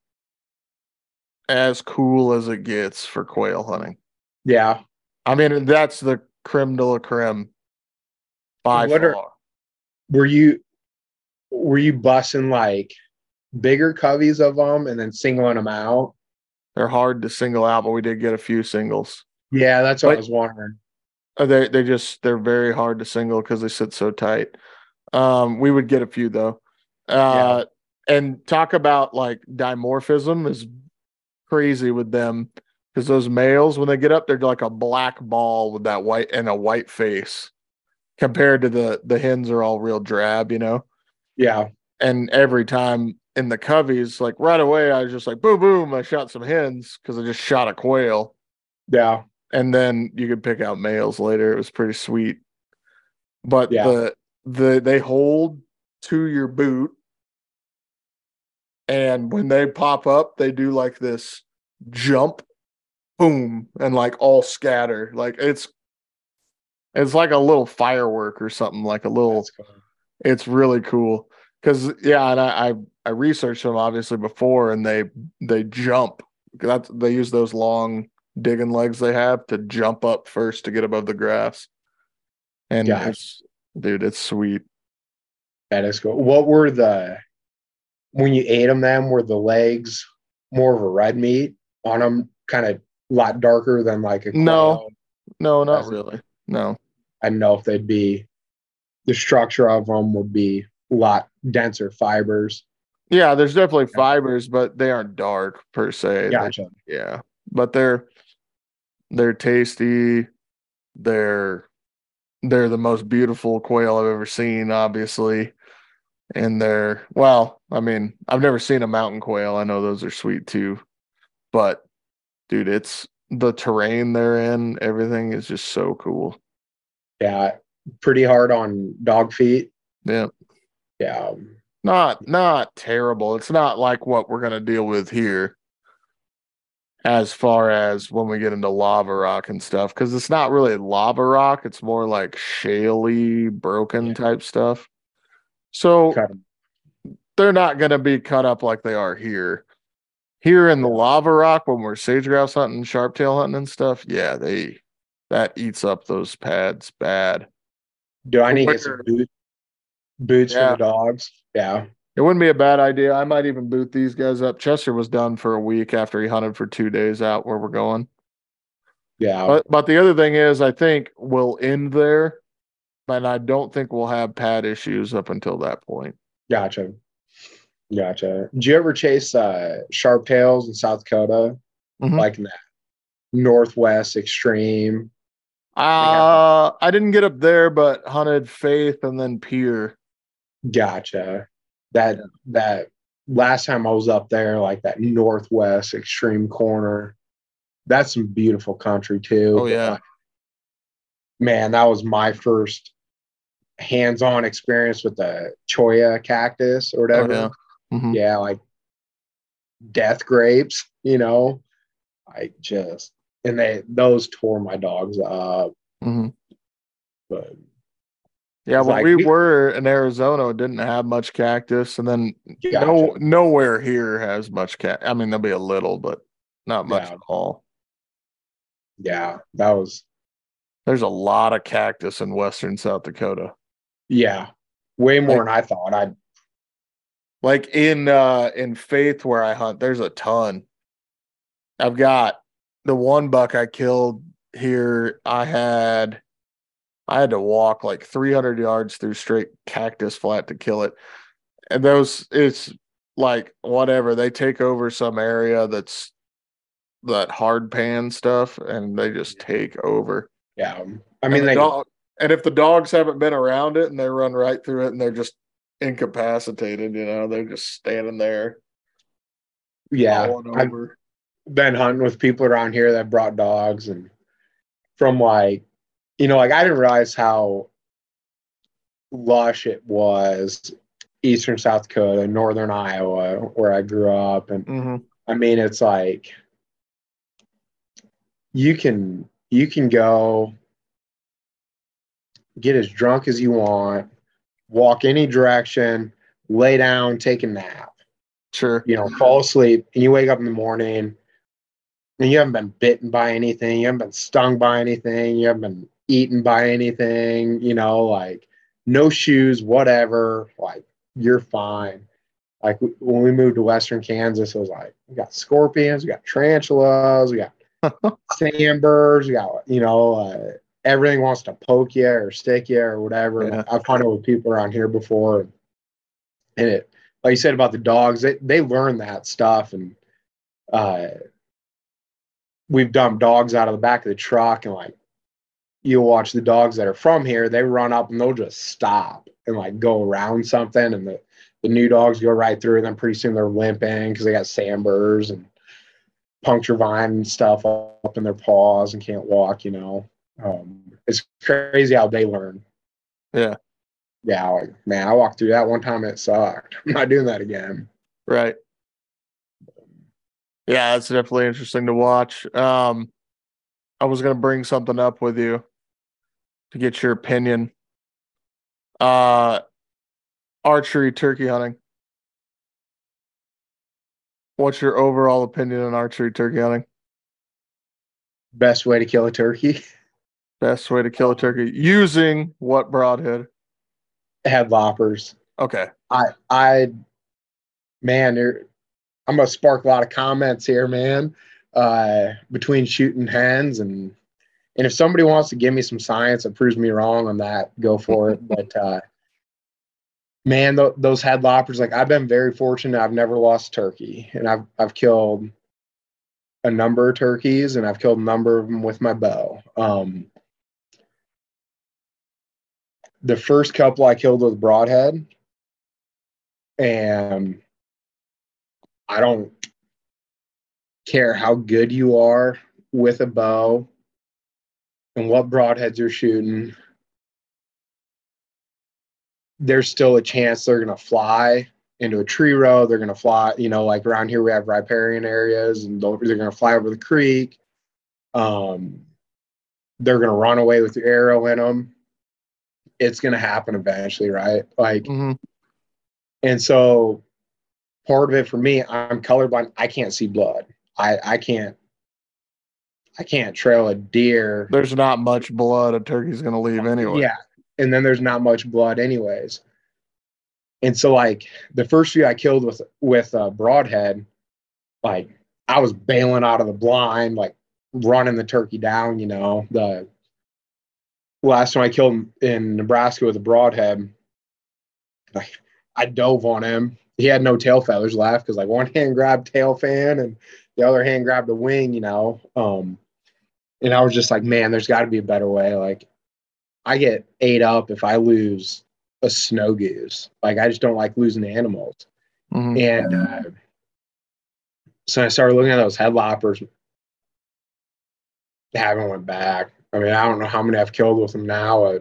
as cool as it gets for quail hunting. Yeah. I mean, that's the creme de la creme by what far. Are, were you were you bussing like bigger coveys of them and then singling them out? They're hard to single out, but we did get a few singles. Yeah, that's what but, I was wondering. Uh, they they just they're very hard to single because they sit so tight. Um, we would get a few though. Uh, yeah. and talk about like dimorphism is crazy with them because those males when they get up they're like a black ball with that white and a white face compared to the the hens are all real drab, you know. Yeah. And every time in the coveys, like right away, I was just like boom, boom. I shot some hens because I just shot a quail. Yeah and then you could pick out males later. It was pretty sweet. But yeah. the the they hold to your boot and when they pop up, they do like this jump, boom, and like all scatter. Like it's it's like a little firework or something, like a little cool. it's really cool. Cause yeah, and I, I I researched them obviously before and they they jump. That's they use those long digging legs they have to jump up first to get above the grass. And it's, dude, it's sweet. That is cool. What were the when you ate them? Then were the legs more of a red meat on them, kind of a lot darker than like a No. No, not That's- really. No. I didn't know if they'd be the structure of them would be a lot denser fibers. Yeah, there's definitely fibers, but they aren't dark per se. They- yeah. But they're they're tasty. They're they're the most beautiful quail I've ever seen, obviously. And they're well, I mean, I've never seen a mountain quail. I know those are sweet too. But dude, it's the terrain they're in, everything is just so cool. Yeah, pretty hard on dog feet. Yeah. Yeah, um, Not not terrible. It's not like what we're gonna deal with here as far as when we get into lava rock and stuff, because it's not really lava rock, it's more like shaly, broken Yeah. type stuff. So they're not gonna be cut up like they are here. Here in the lava rock, when we're sage grouse hunting, sharp tail hunting and stuff, yeah, they that eats up those pads bad. Do I need to get some Where- boot, boots Yeah. for the dogs? Yeah. It wouldn't be a bad idea. I might even boot these guys up. Chester was done for a week after he hunted for two days out where we're going. Yeah. But but the other thing is, I think we'll end there, and I don't think we'll have pad issues up until that point. Gotcha. Gotcha. Did you ever chase uh sharp tails in South Dakota? Mhm. Like that northwest extreme? Uh I didn't get up there, but hunted Faith and then Pierre. Gotcha. That that last time I was up there, like that northwest extreme corner, that's some beautiful country too. Oh, yeah. Like, man, that was my first hands-on experience with the cholla cactus or Oh, whatever. yeah. Mhm. yeah, like death grapes, you know. I just and they those tore my dogs up. Mhm. But Yeah, when like we we- were in Arizona, it didn't have much cactus, and then Gotcha. no nowhere here has much cat. I mean, there'll be a little, but not much Yeah. at all. yeah, that was There's a lot of cactus in western South Dakota. yeah, way more Like- than I thought. I Like in uh in Faith where I hunt, there's a ton. I've got the one buck I killed here. I had I had to walk like 300 yards through straight cactus flat to kill it. And those it's like whatever, they take over some area that's that hard pan stuff and they just take over. yeah, um, I And mean the they dog, and if the dogs haven't been around it and they run right through it and they're just incapacitated, you know, they're just standing there. yeah, I've been hunting with people around here that brought dogs and from like you know, like I didn't realize how lush it was eastern South Dakota, northern Iowa, where I grew up and Mhm. I mean, it's like you can you can go get as drunk as you want, walk any direction, lay down, take a nap, Sure. you know, fall asleep, and you wake up in the morning and you haven't been bitten by anything, you haven't been stung by anything, you haven't been eaten by anything, you know, like no shoes, whatever, like you're fine. Like when we moved to Western Kansas, it was like we got scorpions, we got tarantulas, we got sandburs, we got you know uh, everything wants to poke you or stick you or whatever. Yeah. I've hunted with people around here before, and it like you said about the dogs, they they learn that stuff, and uh, we've dumped dogs out of the back of the truck, and like you'll watch the dogs that are from here, they run up and they'll just stop and like go around something, and the the new dogs go right through, and then pretty soon they're limping because they got sandburs and puncture vine and stuff up in their paws and can't walk, you know. Um, it's crazy how they learn. Yeah. Yeah, like man, I walked through that one time and it sucked. I'm not doing that again. Right. Yeah, it's definitely interesting to watch. Um, I was gonna bring something up with you to get your opinion. Uh, archery turkey hunting. What's your overall opinion on archery turkey hunting? Best way to kill a turkey. Best way to kill a turkey using what broadhead? Head loppers. Okay. I I man, I'm gonna spark a lot of comments here, man. Uh, between shooting hens and and if somebody wants to give me some science that proves me wrong on that, go for it. but uh, man, th- those head loppers, like I've been very fortunate. I've never lost turkey, and I've I've killed a number of turkeys, and I've killed a number of them with my bow. Um, the first couple I killed with broadhead, and I don't care how good you are with a bow and what broadheads you're shooting. There's still a chance they're going to fly into a tree row. They're going to fly, you know, like around here we have riparian areas and they're going to fly over the creek. Um, they're going to run away with your arrow in them. It's going to happen eventually, right? Like, hmm and so part of it for me, I'm colorblind. I can't see blood. I, I can't I can't trail a deer. There's not much blood a turkey's gonna leave anyway. Yeah. And then there's not much blood anyways. And so like the first few I killed with with uh, broadhead, like I was bailing out of the blind, like running the turkey down, you know. The last one I killed in Nebraska with a broadhead, like I dove on him. He had no tail feathers left because like one hand grabbed tail fan and the other hand grabbed the wing, you know. Um, and I was just like, man, there's got to be a better way. Like, I get ate up if I lose a snow goose. Like, I just don't like losing animals. Mhm. And uh, so I started looking at those head loppers. Haven't went back. I mean, I don't know how many I've killed with them now. Uh,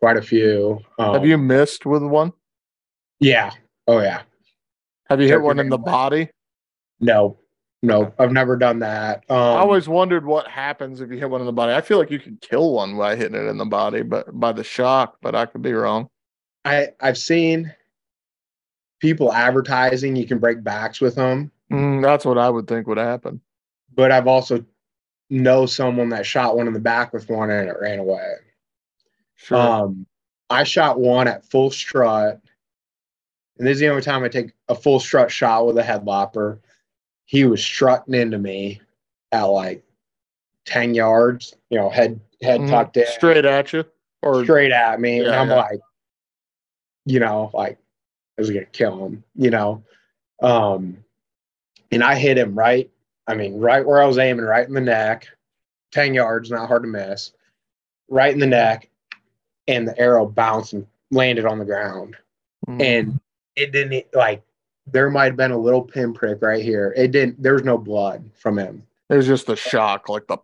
quite a few. Um, Have you missed with one? Yeah. Oh yeah. Have you hit one in the body? No. No. I've never done that. Um, I always wondered what happens if you hit one in the body. I feel like you could kill one by hitting it in the body, but by the shock, but I could be wrong. I I've seen people advertising you can break backs with them, Mm, that's what I would think would happen. but I've also know someone that shot one in the back with one and it ran away. Sure. Um, I shot one at full strut, and this is the only time I take a full strut shot with a head lopper. He was strutting into me at like ten yards, you know, head head Mhm. tucked in, Straight at you. Or straight at me, and I'm yeah. like, you know, like I was gonna kill him, you know. Um, and I hit him right. I mean, right where I was aiming, right in the neck, ten yards, not hard to miss, right in the neck, and the arrow bounced and landed on the ground. Mm, And it didn't like. There might have been a little pinprick right here. It didn't. There was no blood from him. it was just a shock, like the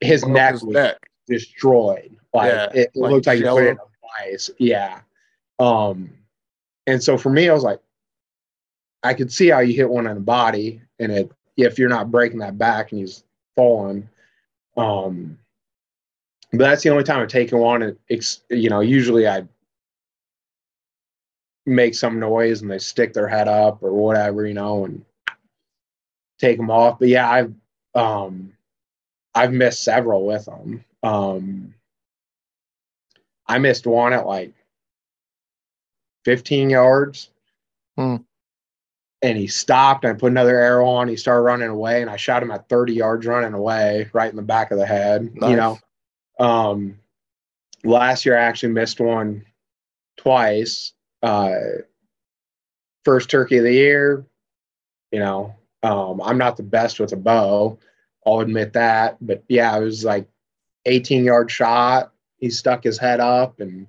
His neck his was neck. destroyed. Like Yeah, it, it like looked like you put it a vice. Yeah. Um, and so for me, I was like, I could see how you hit one in the body, and it if you're not breaking that back and he's falling. Um, but that's the only time I've taken one. And it's you know usually I make some noise and they stick their head up or whatever, you know, and take them off. But yeah, I've um, I've missed several with them. Um, I missed one at like 15 yards. Hmm. And he stopped and I put another arrow on. He started running away and I shot him at 30 yards running away right in the back of the head. Nice. You know. Um last year I actually missed one twice. Uh first turkey of the year, you know. Um, I'm not the best with a bow. I'll admit that. But yeah, it was like 18 yard shot. He stuck his head up and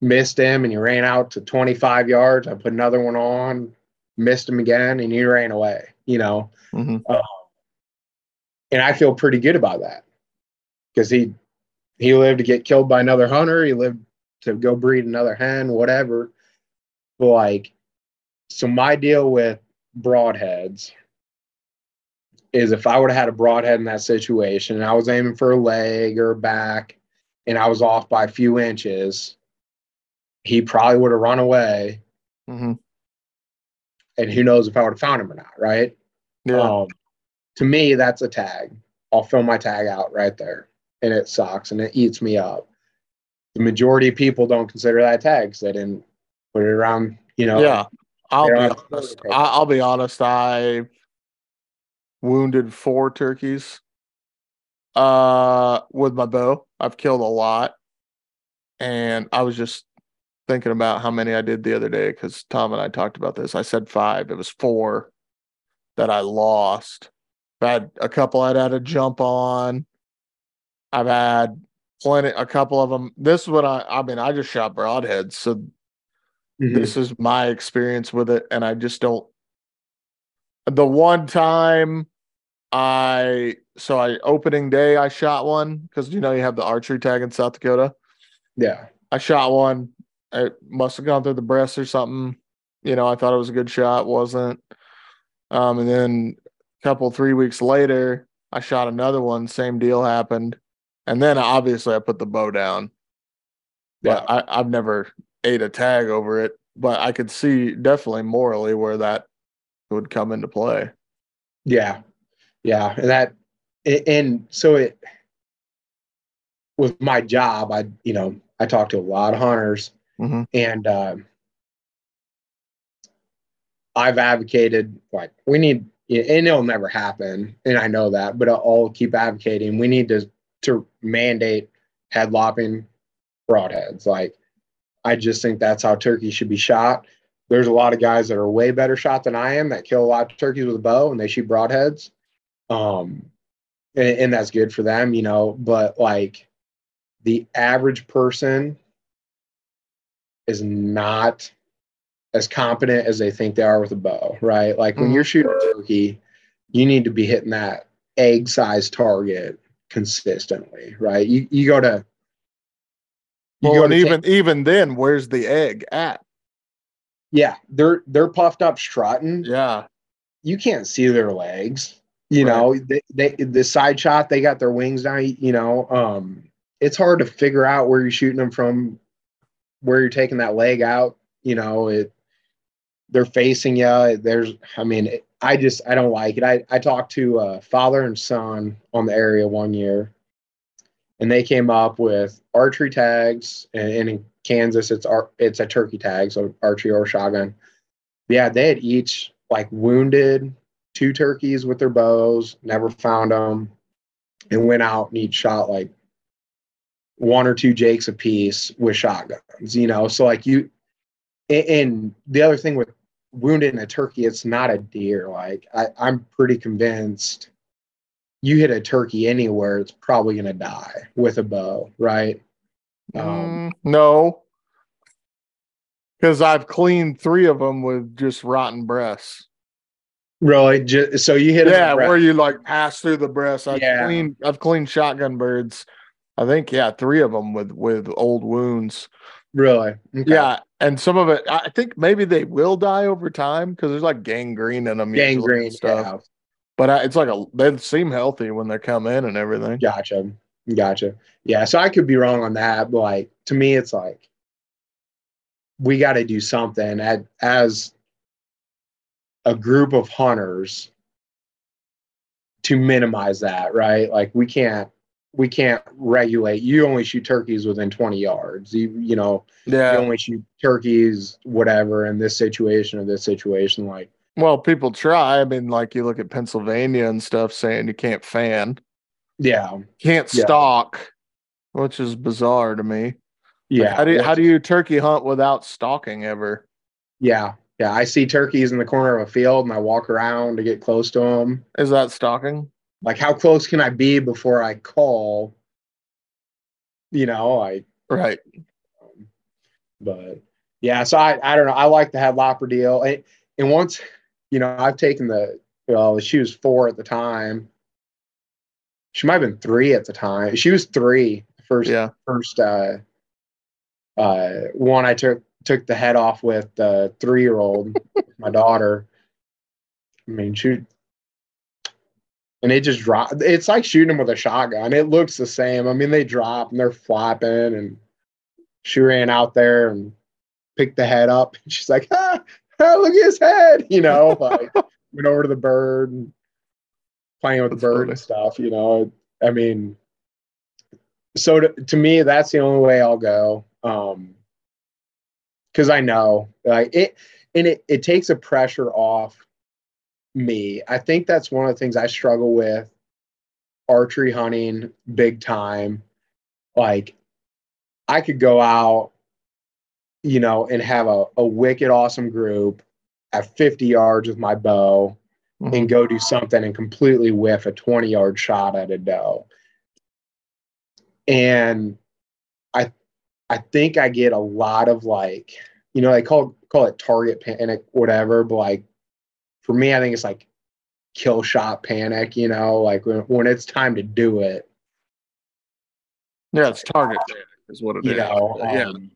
missed him, and he ran out to 25 yards. I put another one on, missed him again, and he ran away. You know, Mhm. and I feel pretty good about that because he he lived to get killed by another hunter. He lived to go breed another hen, whatever. But like, so my deal with broadheads is if I would have had a broadhead in that situation and I was aiming for a leg or a back and I was off by a few inches, he probably would have run away. Mhm. And who knows if I would have found him or not, right? Yeah. Um, to me, that's a tag. I'll fill my tag out right there, and it sucks and it eats me up. The majority of people don't consider that tag 'cause they didn't put it around. You know, Yeah, I'll be don't have to honest. I, I'll be honest. I wounded four turkeys uh with my bow. I've killed a lot, and I was just thinking about how many I did the other day because Tom and I talked about this. I said five. It was four that I lost. I've had a couple I'd had to jump on. I've had plenty, a couple of them. This is what I. I mean, I just shot broadheads, so Mhm. this is my experience with it and i just don't the one time i so i opening day i shot one because you know you have the archery tag in south dakota yeah, i shot one it must have gone through the breast or something you know i thought it was a good shot wasn't um and then a couple three weeks later i shot another one same deal happened and then obviously i put the bow down yeah, but I, I've never ate a tag over it. But I could see definitely morally where that would come into play. yeah, yeah. And that, and- so it, with my job, I, you know, I talk to a lot of hunters Mhm. and, uh, I've advocated like we need, and it'll never happen, and I know that, but I'll, I'll keep advocating. We need to to mandate head lopping broadheads. Like, I just think that's how turkeys should be shot. There's a lot of guys that are way better shot than I am that kill a lot of turkeys with a bow and they shoot broadheads. Um, and, and that's good for them, you know. But like, the average person is not as competent as they think they are with a bow, right? Like when Mhm. you're shooting a turkey, you need to be hitting that egg sized target consistently, right? You you go to you Well, go and to even even then, where's the egg at? yeah, they're they're puffed up strutting. Yeah, You can't see their legs. You Right. know, they, they the side shot, they got their wings down, you know. Um it's hard to figure out where you're shooting them from, where you're taking that leg out, you know, it they're facing you. There's, I mean, it, I just, I don't like it. I, I talked to a father and son on the area one year, and they came up with archery tags, and, and in Kansas, it's ar- it's a turkey tag, so archery or shotgun. Yeah, they had each like wounded two turkeys with their bows, never found them, and went out and each shot like one or two jakes apiece with shotguns. You know, so like you, and, and the other thing with wounded in a turkey, it's not a deer. Like I, I'm pretty convinced you hit a turkey anywhere, it's probably gonna die with a bow, right? Um, Mm, no, because I've cleaned three of them with just rotten breasts. really, just, so you hit it Yeah, where you like pass through the breast. I've Yeah. cleaned. I've cleaned shotgun birds. I think yeah, three of them with with old wounds. Really, Okay. Yeah, and some of it, I think maybe they will die over time because there's like gangrene in them, gangrene stuff. Yeah, But I, it's like a they seem healthy when they come in and everything. gotcha, gotcha. Yeah, so I could be wrong on that, but like to me, it's like we got to do something as, as a group of hunters to minimize that, right? Like we can't we can't regulate. You only shoot turkeys within 20 yards. You you know, you Yeah. only shoot turkeys whatever in this situation or this situation like Well, people try. I mean, like you look at Pennsylvania and stuff saying you can't fan, yeah. can't Yeah. stalk, which is bizarre to me. Like, Yeah. how do you, how do you turkey hunt without stalking ever? Yeah. Yeah, I see turkeys in the corner of a field and I walk around to get close to them. Is that stalking? Like how close can I be before I call? You know, I Right. but yeah, so I, I don't know. I like the headlopper deal. And, and once, you know, I've taken the, well, she was four at the time. She might have been three at the time. She was three first, Yeah. first, uh, uh, one I took, took the head off with the three year old, my daughter. I mean, she, and it just dropped. It's like shooting them with a shotgun. It looks the same. I mean, they drop and they're flapping and, she ran out there and picked the head up. And she's like, ah, ah, look at his head, you know, like went over to the bird and playing with That's the bird funny. and stuff, you know. I mean, so to, to me, that's the only way I'll go. Um, because I know like it, and it it takes a pressure off me. I think that's one of the things I struggle with archery hunting big time. Like I could go out, you know, and have a, a wicked awesome group at 50 yards with my bow mm-hmm. and go do something and completely whiff a 20 yard shot at a doe. And I I think I get a lot of like, you know, they call call it target panic, whatever, but like for me, I think it's like kill shot panic, you know, like when, when it's time to do it. Yeah, it's target panic is what it you is. Know, yeah. Um,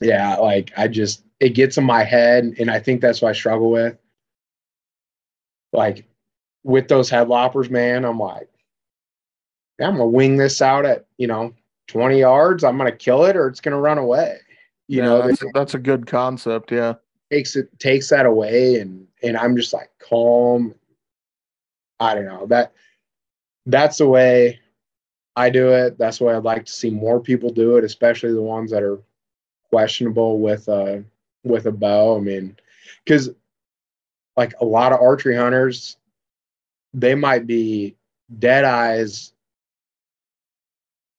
yeah, like I just it gets in my head and I think that's what I struggle with. Like with those head loppers, man, I'm like, yeah, I'm gonna wing this out at, you know, 20 yards, I'm gonna kill it or it's gonna run away. You yeah, know, that's, that's a good concept, yeah. Takes it takes that away and and I'm just like calm. I don't know. That that's the way I do it. That's the way I'd like to see more people do it, especially the ones that are questionable with a with a bow. I mean, because like a lot of archery hunters, they might be dead eyes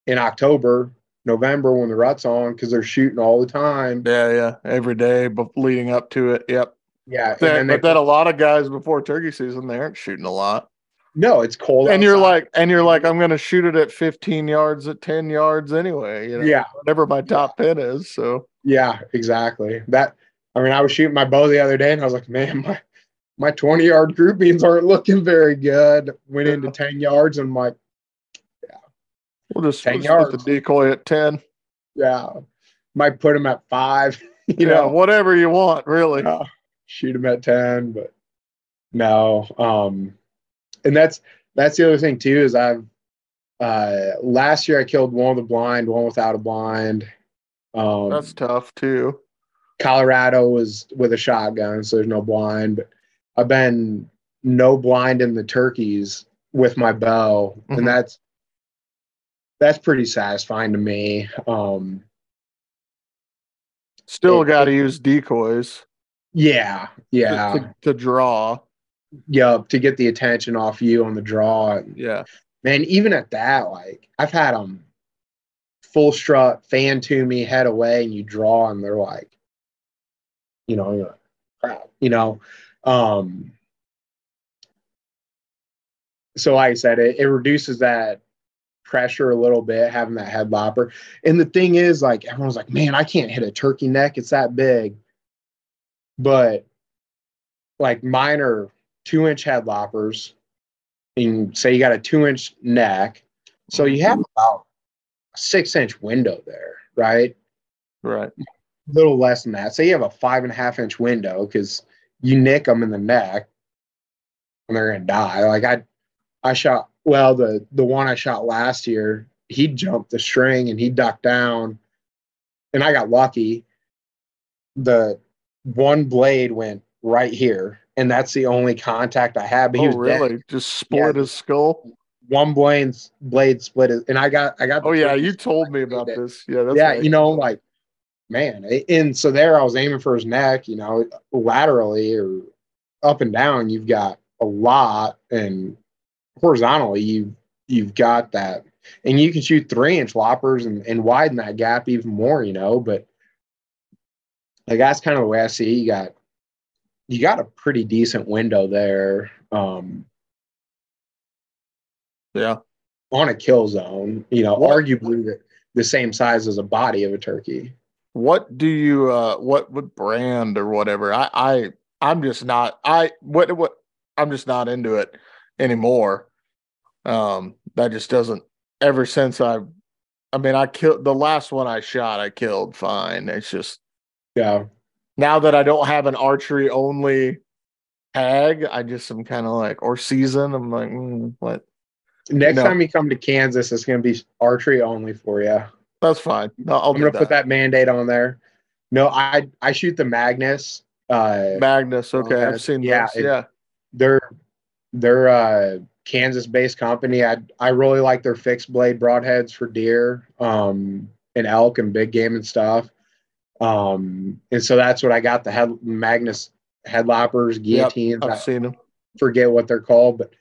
in October, November when the rut's on because they're shooting all the time. Yeah, yeah, every day, but leading up to it. Yep. Yeah, that, but then a lot of guys before turkey season they aren't shooting a lot. No, it's cold. And outside. you're like, and you're like, I'm going to shoot it at 15 yards, at 10 yards anyway. You know, yeah, whatever my top pin is. So yeah, exactly. That I mean, I was shooting my bow the other day, and I was like, man, my my 20 yard groupings aren't looking very good. Went yeah. into 10 yards, and I'm like, yeah, we'll just 10 we'll yards. Put the decoy at 10. Yeah, might put him at five. You yeah, know, whatever you want, really. Uh, shoot him at 10, but no. Um, and that's that's the other thing too is I've uh last year I killed one with a blind, one without a blind. Um, that's tough too. Colorado was with a shotgun, so there's no blind, but I've been no blind in the turkeys with my bow, mm-hmm. and that's that's pretty satisfying to me. Um, Still got to use decoys. Yeah, yeah. To, to, draw. Yep, to get the attention off you on the draw. Yeah. Man, even at that, like I've had them full strut, fan to me, head away, and you draw, and they're like, you know, you're like, crap, you know. Um, so like I said, it, it reduces that pressure a little bit having that head lopper. And the thing is, like everyone's like, man, I can't hit a turkey neck. It's that big but like mine are two inch head loppers and say you got a two inch neck so you have about a six inch window there right? Right. A little less than that. Say you have a five and a half inch window because you nick them in the neck and they're gonna die. Like i i shot well the the one i shot last year he jumped the string and he ducked down and i got lucky. The one blade went right here, and that's the only contact I had. But he oh, was really dead. just split yeah. his skull. One blade blade split it, and I got I got. Oh yeah, you told me about this. Yeah, yeah. Right. You know, like man, and so there I was aiming for his neck. You know, laterally or up and down, you've got a lot, and horizontally, you you've got that, and you can shoot three inch loppers and, and widen that gap even more. You know, but like that's kind of the way I see it. You got you got a pretty decent window there. Um, yeah. On a kill zone, you know, what, arguably the, the same size as a body of a turkey. What do you uh what what brand or whatever? I I I'm just not I what what I'm just not into it anymore. Um that just doesn't ever since I I mean I killed the last one I shot I killed fine. It's just yeah. Now that I don't have an archery only tag, I just am kind of like, or season, I'm like, mm, what? Next no. time you come to Kansas, it's going to be archery only for you. That's fine. No, i am going to put that mandate on there. No, I I shoot the Magnus. Uh, Magnus, okay, I've seen yeah, It, yeah. They're they're uh Kansas based company. I I really like their fixed blade broadheads for deer, um, and elk and big game and stuff. Um, and so that's what I got the head Magnus headloppers, guillotines. I've I seen them. forget what they're called, but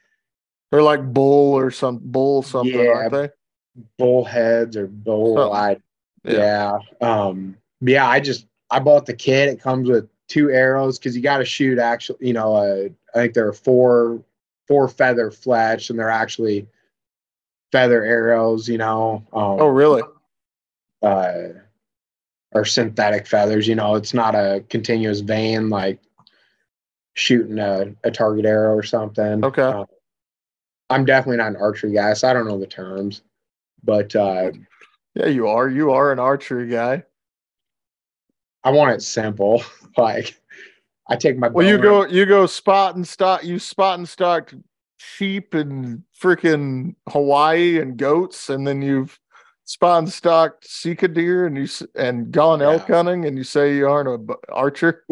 They're like bull or some bull something, Yeah. aren't they? bull heads or bull. I yeah. Um yeah, I just I bought the kit. It comes with two arrows because you gotta shoot actually, you know, uh, I think there are four four feather fletch and they're actually feather arrows, you know. Um Oh, really? uh or synthetic feathers, you know, it's not a continuous vane like shooting a, a target arrow or something. Okay. Uh, I'm definitely not an archery guy, so I don't know the terms. But uh Yeah, you are. You are an archery guy. I want it simple. Like I take my Well, you go, you go spot and stalk. You spot and stalk sheep and freaking Hawaii and goats, and then you've and stalked Sika deer and you and gone elk hunting, and you say you aren't a b- archer.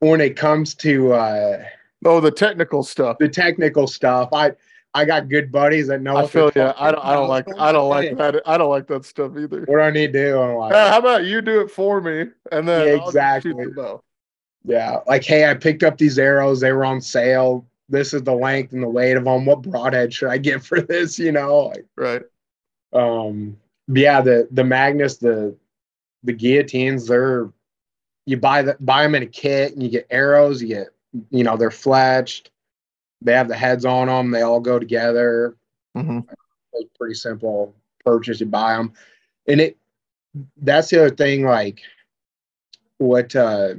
when it comes to uh Oh, the technical stuff. the technical stuff. I I got good buddies that know. I feel yeah. I don't. I don't like. I don't like that. I don't like that stuff either. What do I need to do? Like, Uh, how about you do it for me, and then Yeah, I'll just shoot exactly. Yeah, like hey, I picked up these arrows. They were on sale. This is the length and the weight of them. What broadhead should I get for this? You know, like Right. Um, yeah, the the Magnus, the the guillotines, they're you buy the buy them in a kit and you get arrows. You get you know they're fletched. They have the heads on them. They all go together. hmm It's pretty simple purchase. You buy them, and it that's the other thing. Like what uh,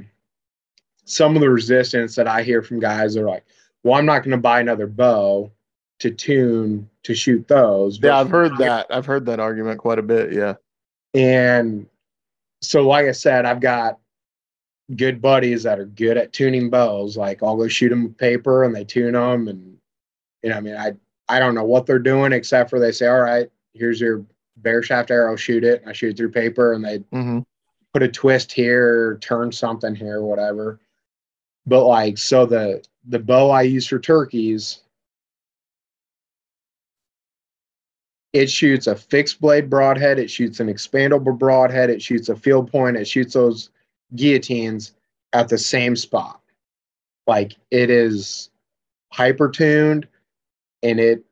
some of the resistance that I hear from guys are like, "Well, I'm not going to buy another bow to tune to shoot those." Yeah, I've heard that. I've heard that argument quite a bit. Yeah. And so, like I said, I've got good buddies that are good at tuning bows. Like I'll go shoot them with paper and they tune them. And, you know, I mean, I, I don't know what they're doing except for they say, all right, here's your bare shaft arrow, shoot it. And I shoot it through paper and they hmm put a twist here, turn something here, whatever. But like, so the, the bow I use for turkeys, it shoots a fixed blade broadhead, it shoots an expandable broadhead, it shoots a field point, it shoots those guillotines at the same spot. Like it is hyper tuned and it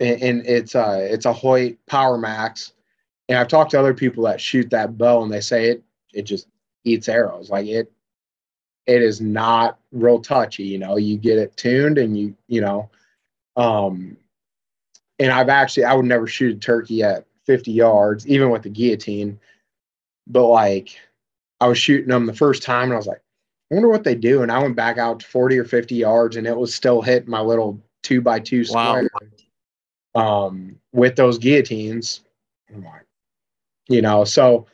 and it's a it's a Hoyt Power Max. And I've talked to other people that shoot that bow and they say it it just eats arrows. Like it it is not real touchy, you know. You get it tuned and you, you know, um and I've actually I would never shoot a turkey at 50 yards, even with the guillotine. But like I was shooting them the first time and I was like, I wonder what they do. And I went back out to 40 or 50 yards and it was still hitting my little two by two Wow. square um, with those guillotines. You know, so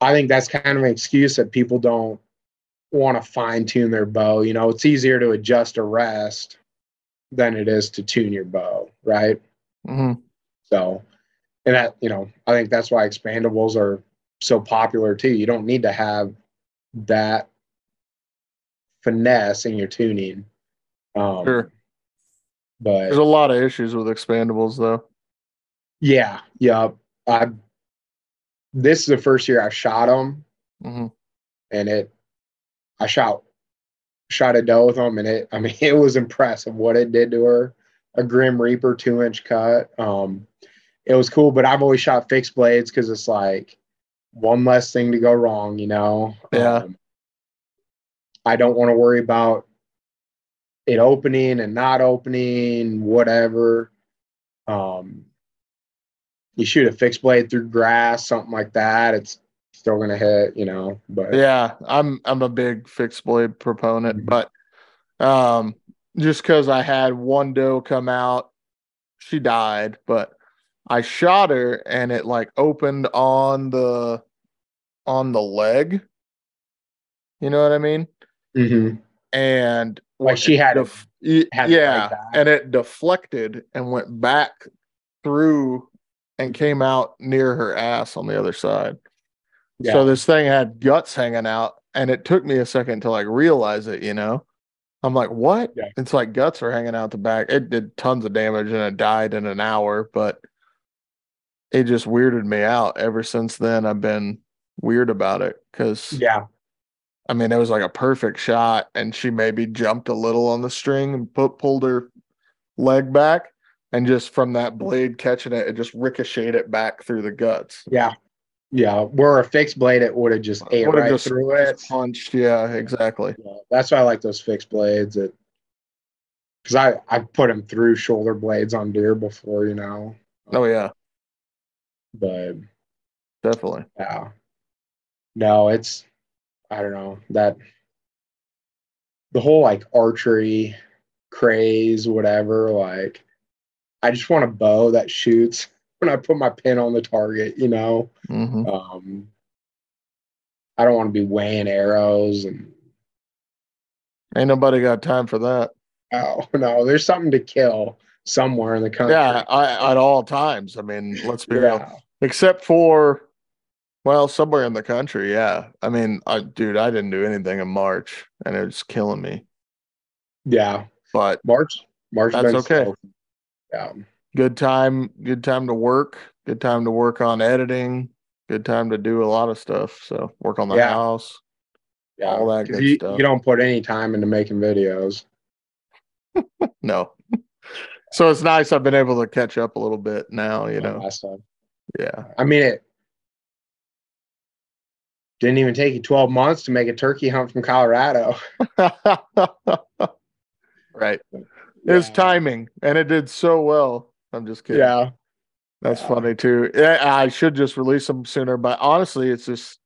I think that's kind of an excuse that people don't want to fine tune their bow. You know, it's easier to adjust a rest than it is to tune your bow, right? hmm So, and that, you know, I think that's why expandables are so popular too. You don't need to have that finesse in your tuning. Um, Sure. But There's a lot of issues with expandables, though. yeah, yeah. I, this is the first year I shot them hmm and it, I shot, shot a doe with them and it, I mean, it was impressive what it did to her. A Grim Reaper two inch cut. Um, it was cool, but I've always shot fixed blades because it's like one less thing to go wrong, you know? Yeah. Um, I don't want to worry about it opening and not opening, whatever. Um, you shoot a fixed blade through grass, something like that, it's still gonna hit, you know. But Yeah, I'm I'm a big fixed blade proponent, but um, just because I had one doe come out, she died, but I shot her and it like opened on the on the leg. You know what I mean? Mhm. And Like she had def- y- had it like yeah, and it deflected and went back through and came out near her ass on the other side. Yeah. So this thing had guts hanging out, and it took me a second to like realize it, you know. I'm like, what? Yeah. It's like guts are hanging out the back. It did tons of damage and it died in an hour, but it just weirded me out. Ever since then, I've been weird about it because Yeah. I mean, it was like a perfect shot, and she maybe jumped a little on the string and put pulled her leg back, and just from that blade catching it, it just ricocheted it back through the guts. Yeah. Yeah. Where a fixed blade, it would have just ate right just- through it. Punched, yeah, exactly. Yeah, that's why I like those fixed blades. It because I I put them through shoulder blades on deer before, you know. Oh yeah, But definitely. yeah, no, it's I don't know that the whole like archery craze, whatever. Like, I just want a bow that shoots when I put my pin on the target. You know, hmm um, I don't want to be weighing arrows and Ain't nobody got time for that. oh no, there's something to kill somewhere in the country. Yeah, I, at all times. I mean, let's be real. Except for, well, somewhere in the country. Yeah. I mean, I, dude, I didn't do anything in March, and it was killing me. Yeah, But March. March. That's okay. slow. Yeah, good time, good time to work. Good time to work on editing. Good time to do a lot of stuff. So work on the Yeah. house. yeah. All that good you, stuff. you don't put any time into making videos. No. So it's nice. I've been able to catch up a little bit now. You know. Yeah. I mean, it didn't even take you 12 months to make a turkey hunt from Colorado. right. It's Yeah. timing, and it did so well. I'm just kidding. Yeah. That's Yeah. funny too. I should just release them sooner, but honestly, it's just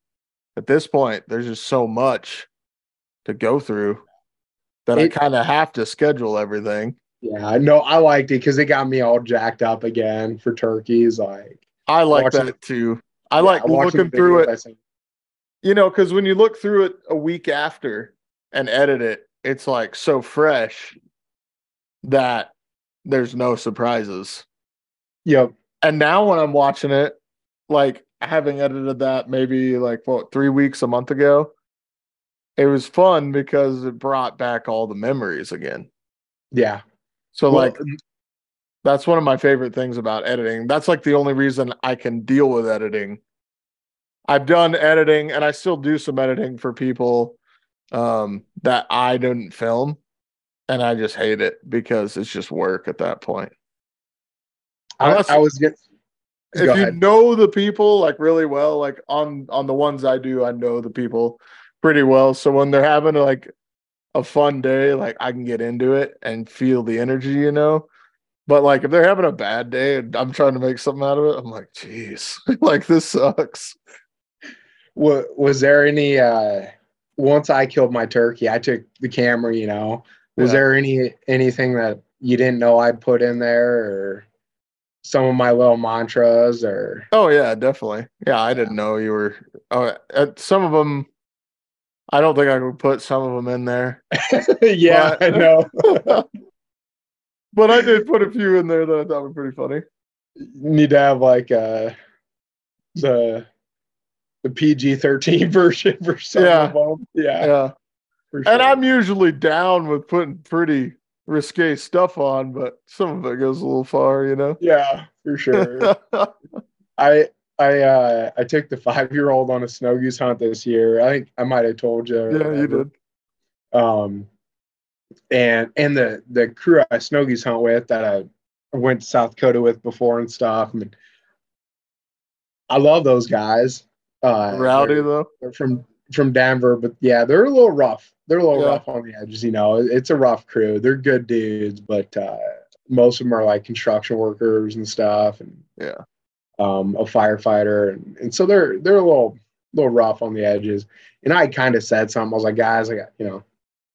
at this point, there's just so much to go through that I kind of have to schedule everything. Yeah. No, I liked it because it got me all jacked up again for turkeys. Like, I like Watching- that too. I yeah, like looking through it, you know, because when you look through it a week after and edit it, it's like so fresh that there's no surprises. Yep. And now when I'm watching it, like having edited that maybe like what three weeks a month ago, it was fun because it brought back all the memories again. Yeah. So Well, like that's one of my favorite things about editing. That's like the only reason I can deal with editing. I've done editing and I still do some editing for people um that I didn't film and I just hate it because it's just work at that point. I, Unless- I was get, if you know the people like really well, like on on the ones I do, I know the people pretty well. So when they're having like a fun day, like I can get into it and feel the energy, you know. But like if they're having a bad day and I'm trying to make something out of it, I'm like, geez, like this sucks. wa- was there any uh once I killed my turkey, I took the camera, you know. Was Yeah. there any anything that you didn't know I'd put in there or some of my little mantras or Oh yeah, definitely. Yeah, I didn't know you were. Oh, uh, some of them. I don't think I could put some of them in there. yeah, But- I know. but I did put a few in there that I thought were pretty funny. Need to have like uh the the PG thirteen version for some Yeah. of them. Yeah, Yeah. For And. I'm usually down with putting pretty risque stuff on, but some of it goes a little far, you know. yeah, for sure. I I uh I took the five year old on a snow goose hunt this year. I think I might have told you. yeah, you did. Um and and the the crew I snow goose hunt with that I went to South Dakota with before and stuff. I mean I love those guys. Uh Rowdy they're- though. they're from from Denver, but yeah, they're a little rough. They're a little Yeah. rough on the edges, you know. It's a rough crew. They're good dudes, but uh most of them are like construction workers and stuff and Yeah. um a firefighter and, and so they're they're a little little rough on the edges. And I kind of said something. I was like, guys, I got, you know,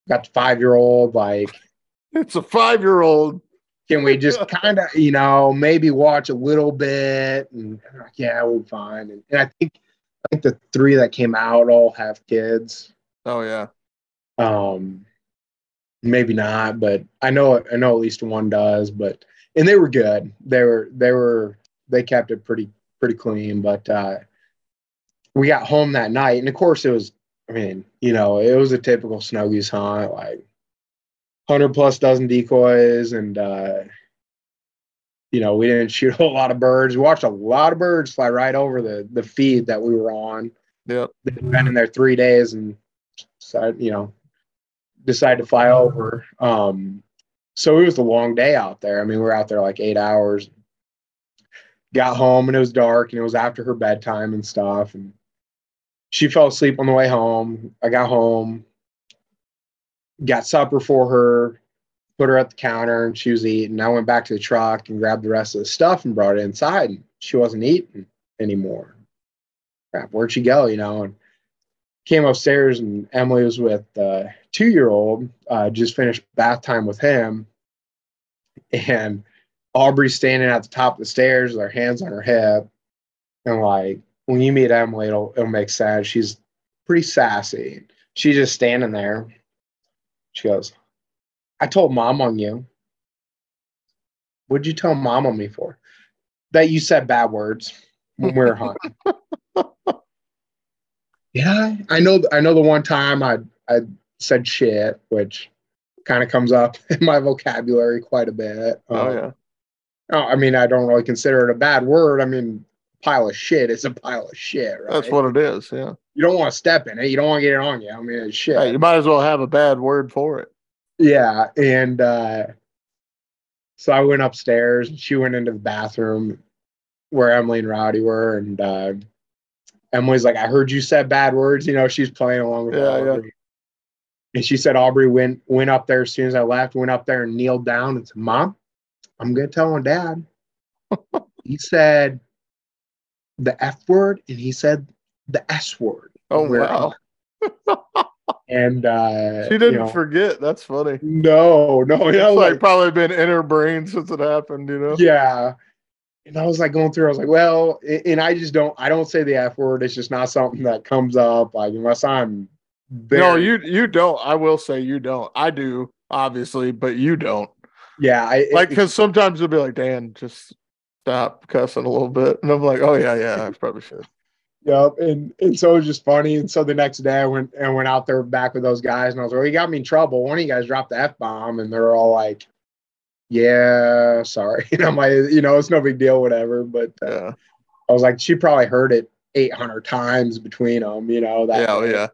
got the five year old, like It's a five year old. can we just kind of, you know, maybe watch a little bit? And they're like, yeah, we're fine. And, and I think, I think the three that came out all have kids. Oh yeah. Um, maybe not, but I know, I know at least one does. But and they were good. They were, they were, they kept it pretty, pretty clean. But uh, we got home that night, and of course it was. I mean, you know, it was a typical snow goose hunt, like hundred plus dozen decoys, and uh, you know we didn't shoot a whole lot of birds. We watched a lot of birds fly right over the the feed that we were on. Yep. They'd been in there three days, and decided, you know, decided to fly over. Um, so it was a long day out there. I mean, we were out there like eight hours. Got home and it was dark, and it was after her bedtime and stuff. And she fell asleep on the way home. I got home, got supper for her, put her at the counter, and she was eating. I went back to the truck and grabbed the rest of the stuff and brought it inside. And she wasn't eating anymore. Crap, where'd she go? You know, and came upstairs and Emily was with a two year old, uh, just finished bath time with him. And Aubrey's standing at the top of the stairs with her hands on her hip. And like, when you meet Emily, it'll, it'll make sense. She's pretty sassy. She's just standing there. She goes, I told mom on you. What'd you tell mom on me for? That you said bad words when we were hunting. yeah, I know. I know the one time I I said shit, which kind of comes up in my vocabulary quite a bit. Oh Um, yeah. oh, I mean, I don't really consider it a bad word. I mean, pile of shit is a pile of shit, right? That's what it is. Yeah. you don't want to step in it. You don't want to get it on you. I mean, it's shit. Hey, you might as well have a bad word for it. Yeah, and uh, so I went upstairs, and she went into the bathroom where Emily and Rowdy were, and uh, Emily's like, "I heard you said bad words." You know, she's playing along with her. Yeah, yeah. And she said Aubrey went went up there as soon as I left, went up there and kneeled down and said, "Mom, I'm gonna tell my dad." he said the F word, and he said the S word. Oh wow. And uh, She didn't you know, forget. That's funny. no, no, know, It's like like probably been in her brain since it happened, you know? Yeah. And I was like going through, I was like, well, and I just don't, I don't say the F word. It's just not something that comes up. Like, unless I'm very, No, you you don't. I will say you don't. I do, obviously, but you don't. yeah, I Like, because sometimes you'll be like, Dan, just stop cussing a little bit. And I'm like, oh, yeah, yeah, I probably should. Yep. And and so it was just funny. And so the next day I went and went out there back with those guys and I was like, well, you got me in trouble. One of you guys dropped the F bomb and they're all like, Yeah, sorry. And I'm like, you know, it's no big deal, whatever. But uh, Yeah. I was like, she probably heard it 800 times between them, you know, that Yeah, oh, yeah.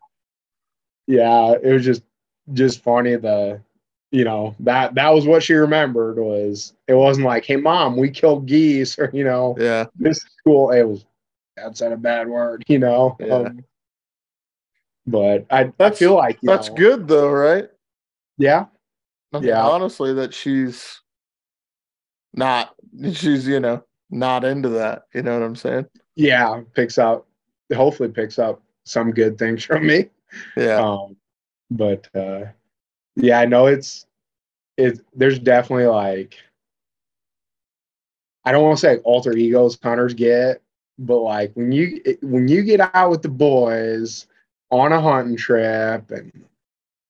Yeah, it was just just funny the you know that that was what she remembered was it wasn't like hey mom we killed geese or you know Yeah. this school it was dad said a bad word you know Yeah. um, but I, I feel like That's know, good, though, right? yeah I mean, Yeah. Honestly, that she's not, she's, you know, not into that. You know what I'm saying? yeah picks up hopefully picks up some good things from me Yeah. um but uh yeah i know it's it there's definitely like i don't want to say like alter egos hunters get but like when you when you get out with the boys on a hunting trip and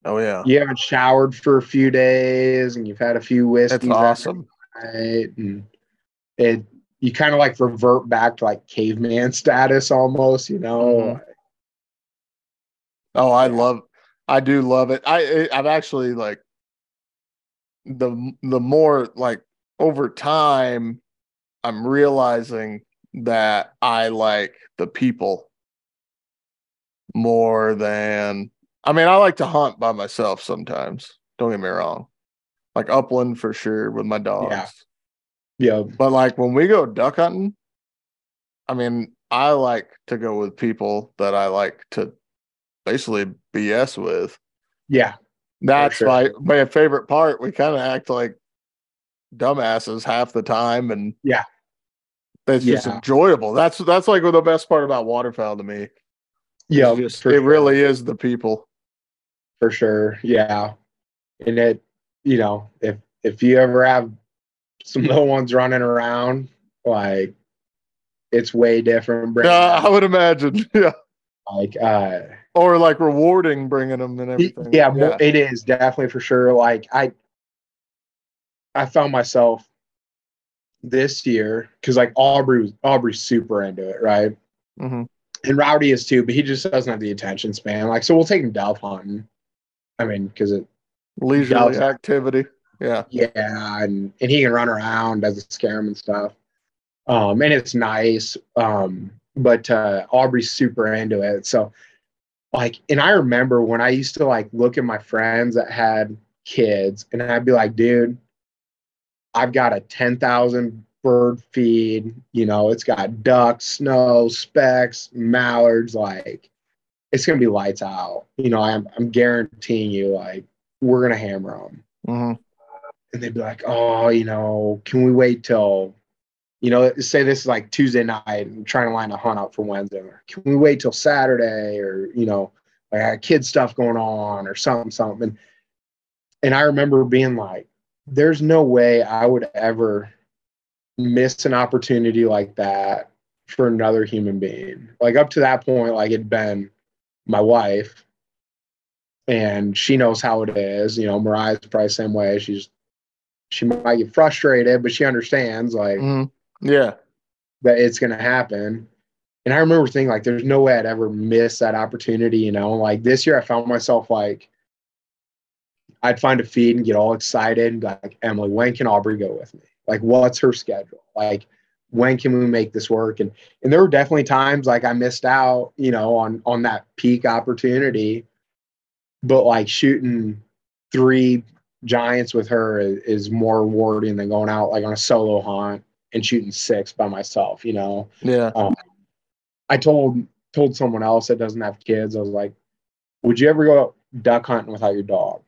oh, yeah. you haven't showered for a few days and you've had a few whiskeys That's awesome. night and it you kind of like revert back to like caveman status almost you know Mhm. Oh, I love, I do love it. I, I've actually like the the more like over time, I'm realizing that I like the people more than. I mean, I like to hunt by myself sometimes. Don't get me wrong, like upland for sure with my dogs. yeah But like when we go duck hunting, I mean, I like to go with people that I like to basically BS with. yeah That's sure. my my favorite part. We kind of act like dumbasses half the time, and Yeah. it's just enjoyable. That's that's like the best part about waterfowl to me. Yeah just- it sure. really is the people. for sure. Yeah, and it, you know, if if you ever have some little ones running around, like it's way different. Yeah, I would imagine. Yeah, like, uh, or like rewarding bringing them and everything. yeah, mo- it is definitely for sure. Like I, I found myself this year because like Aubrey was Aubrey's super into it, right? hmm and Rowdy is too, but he just doesn't have the attention span. Like, so we'll take him dove hunting. I mean, because it leisurely activity. Yeah. Yeah, and, and he can run around, doesn't scare him and stuff. Um, and it's nice. Um, but uh, Aubrey's super into it. So, like, and I remember when I used to like look at my friends that had kids, and I'd be like, dude, I've got a 10,000 bird feed. You know, it's got ducks, snow, specks, mallards. Like, it's going to be lights out. You know, I'm, I'm guaranteeing you, like, we're going to hammer them. hmm And they'd be like, oh, you know, can we wait till, you know, say this is like Tuesday night and trying to line a hunt up for Wednesday. Or, can we wait till Saturday? Or, you know, like I kid stuff going on or something, something. And, and I remember being like, there's no way I would ever miss an opportunity like that for another human being. Like up to that point, like it'd been my wife and she knows how it is. You know, Mariah's probably the same way. She's she might get frustrated, but she understands like hmm Yeah. that it's gonna happen. And I remember thinking like there's no way I'd ever miss that opportunity, you know. Like this year I found myself like I'd find a feed and get all excited and like, Emily, when can Aubrey go with me? Like what's her schedule? Like when can we make this work? And and there were definitely times like I missed out, you know, on on that peak opportunity. But like shooting three giants with her is, is more rewarding than going out like on a solo hunt and shooting six by myself, you know. Yeah. I told told someone else that doesn't have kids, I was like, Would you ever go duck hunting without your dog?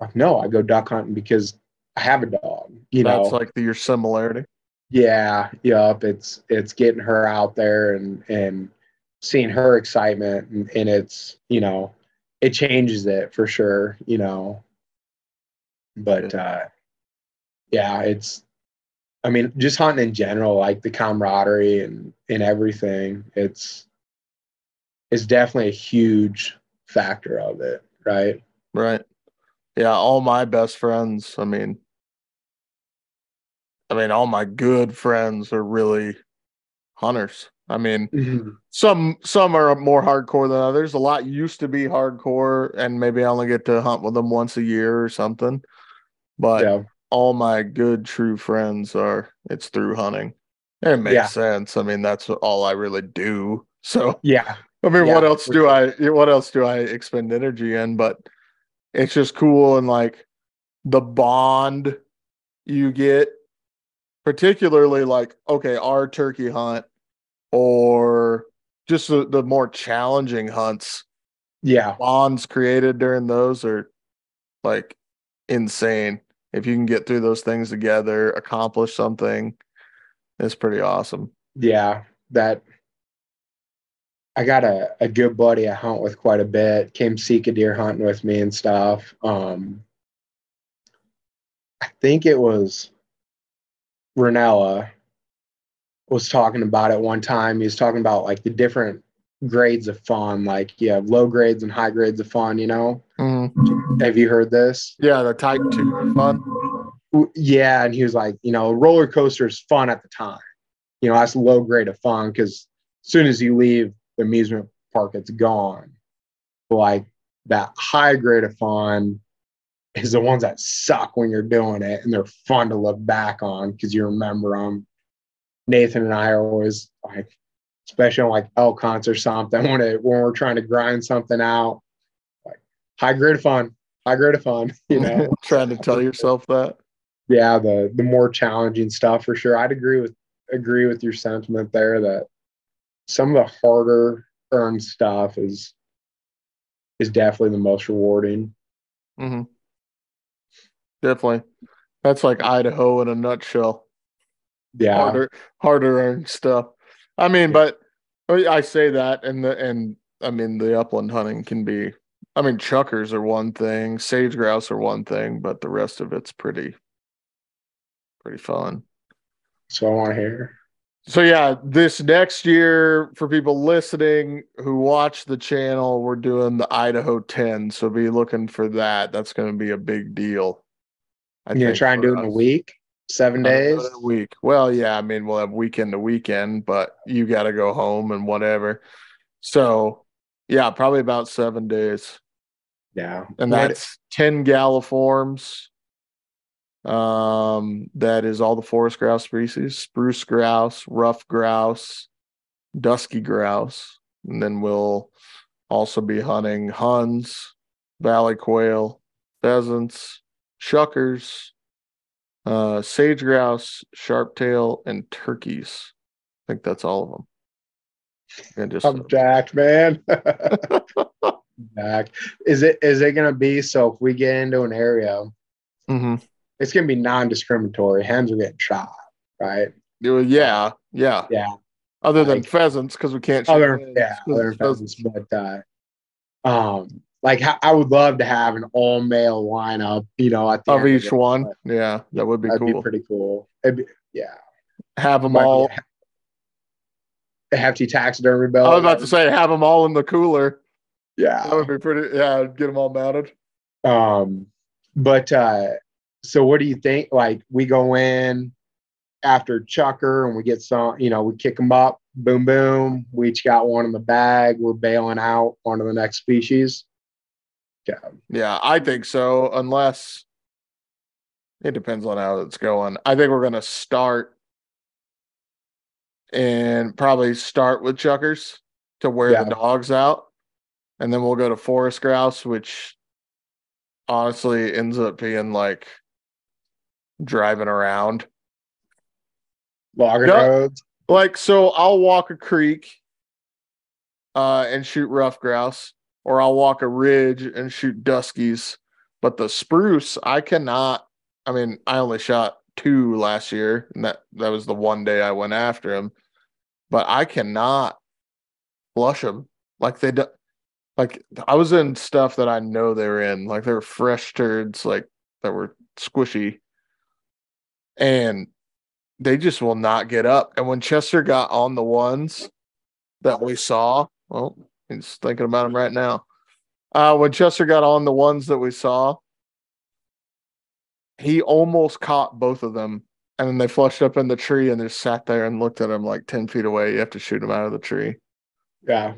Like, no, I go duck hunting because I have a dog. You know, That's like the, your similarity. yeah, yep. It's it's getting her out there and and seeing her excitement and, and it's you know, it changes it for sure, you know. But uh yeah, it's I mean, just hunting in general, like the camaraderie and and everything, it's it's definitely a huge factor of it, right? Right. Yeah. All my best friends, I mean, I mean, all my good friends are really hunters. I mean, mm-hmm. some some are more hardcore than others. A lot used to be hardcore, and maybe I only get to hunt with them once a year or something. But yeah, all my good true friends are it's through hunting. It makes Yeah. sense. I mean, that's all I really do. So yeah, I mean, what else do I what else do I expend energy in? But it's just cool and like the bond you get, particularly like, okay, our turkey hunt or just the, the more challenging hunts, yeah, bonds created during those are like insane. If you can get through those things together, accomplish something, it's pretty awesome. yeah. That I got a, a good buddy I hunt with quite a bit, came Sika deer hunting with me and stuff. Um I think it was Rinella was talking about it one time. He was talking about like the different grades of fun. Like you have low grades and high grades of fun, you know? Have you heard this? Yeah, the type two fun. Yeah, and he was like, you know, roller coaster is fun at the time. You know, that's low grade of fun because as soon as you leave the amusement park, it's gone. But like that high grade of fun is the ones that suck when you're doing it, and they're fun to look back on because you remember them. Nathan and I are always like, especially on like elk hunts or something, when it when we're trying to grind something out, like high grade of fun, high grade of fun, you know Trying to tell yourself that. yeah the the more challenging stuff for sure i'd agree with agree with your sentiment there that some of the harder earned stuff is is definitely the most rewarding Mm-hmm. Definitely. That's like Idaho in a nutshell. yeah Harder, harder earned stuff. I mean, but I say that, and the and I mean the upland hunting can be. I mean, chukars are one thing, sage grouse are one thing, but the rest of it's pretty, pretty fun. so i want to hear So yeah, this next year for people listening who watch the channel, we're doing the Idaho 10. So be looking for that. That's going to be a big deal. I you gonna try and do it in a week seven days do it in a week. Well, yeah, I mean we'll have weekend to weekend, but you got to go home and whatever. So yeah, probably about seven days. Yeah. and that's 10 galliforms. Um, that is all the forest grouse species: spruce grouse, rough grouse, dusky grouse, and then we'll also be hunting huns, valley quail, pheasants, chukars, uh, sage grouse, sharptail, and turkeys. I think that's all of them. And just I'm jacked, man. Jacked. Is it is it gonna be so if we get into an area, Mhm. it's gonna be non-discriminatory. Hens are getting shot, right? yeah, yeah, Yeah. Other than pheasants, because we can't shoot Other hens, yeah, 'cause other it's pheasants, but uh, um, like ha- I would love to have an all male lineup. You know, at the of end each it, one. Yeah, that would be That'd cool. be pretty cool. It'd be, yeah, have them Might be all. a hefty taxidermy bill. I was about to say, have them all in the cooler. That yeah. would be pretty. Yeah, get them all mounted. Um, but uh, so what do you think? Like we go in after Chukar and we get some, you know, we kick them up, boom, boom. We each got one in the bag. We're bailing out onto the next species. Yeah, Yeah, I think so. Unless it depends on how it's going. I think we're gonna start and probably start with chukars to wear Yeah. the dogs out, and then we'll go to forest grouse, which honestly ends up being like driving around. logging roads. Like, so I'll walk a creek uh, and shoot rough grouse, or I'll walk a ridge and shoot duskies. But the spruce, I cannot. I mean, I only shot two last year, and that that was the one day I went after him. But I cannot flush them like they do. Like I was in stuff that I know they were in, like they were fresh turds, like that were squishy, and they just will not get up. And when Chester got on the ones that we saw, well, he's thinking about them right now. Uh, when Chester got on the ones that we saw, he almost caught both of them. And then they flushed up in the tree and just sat there and looked at him like 10 feet away. You have to shoot him out of the tree. Yeah,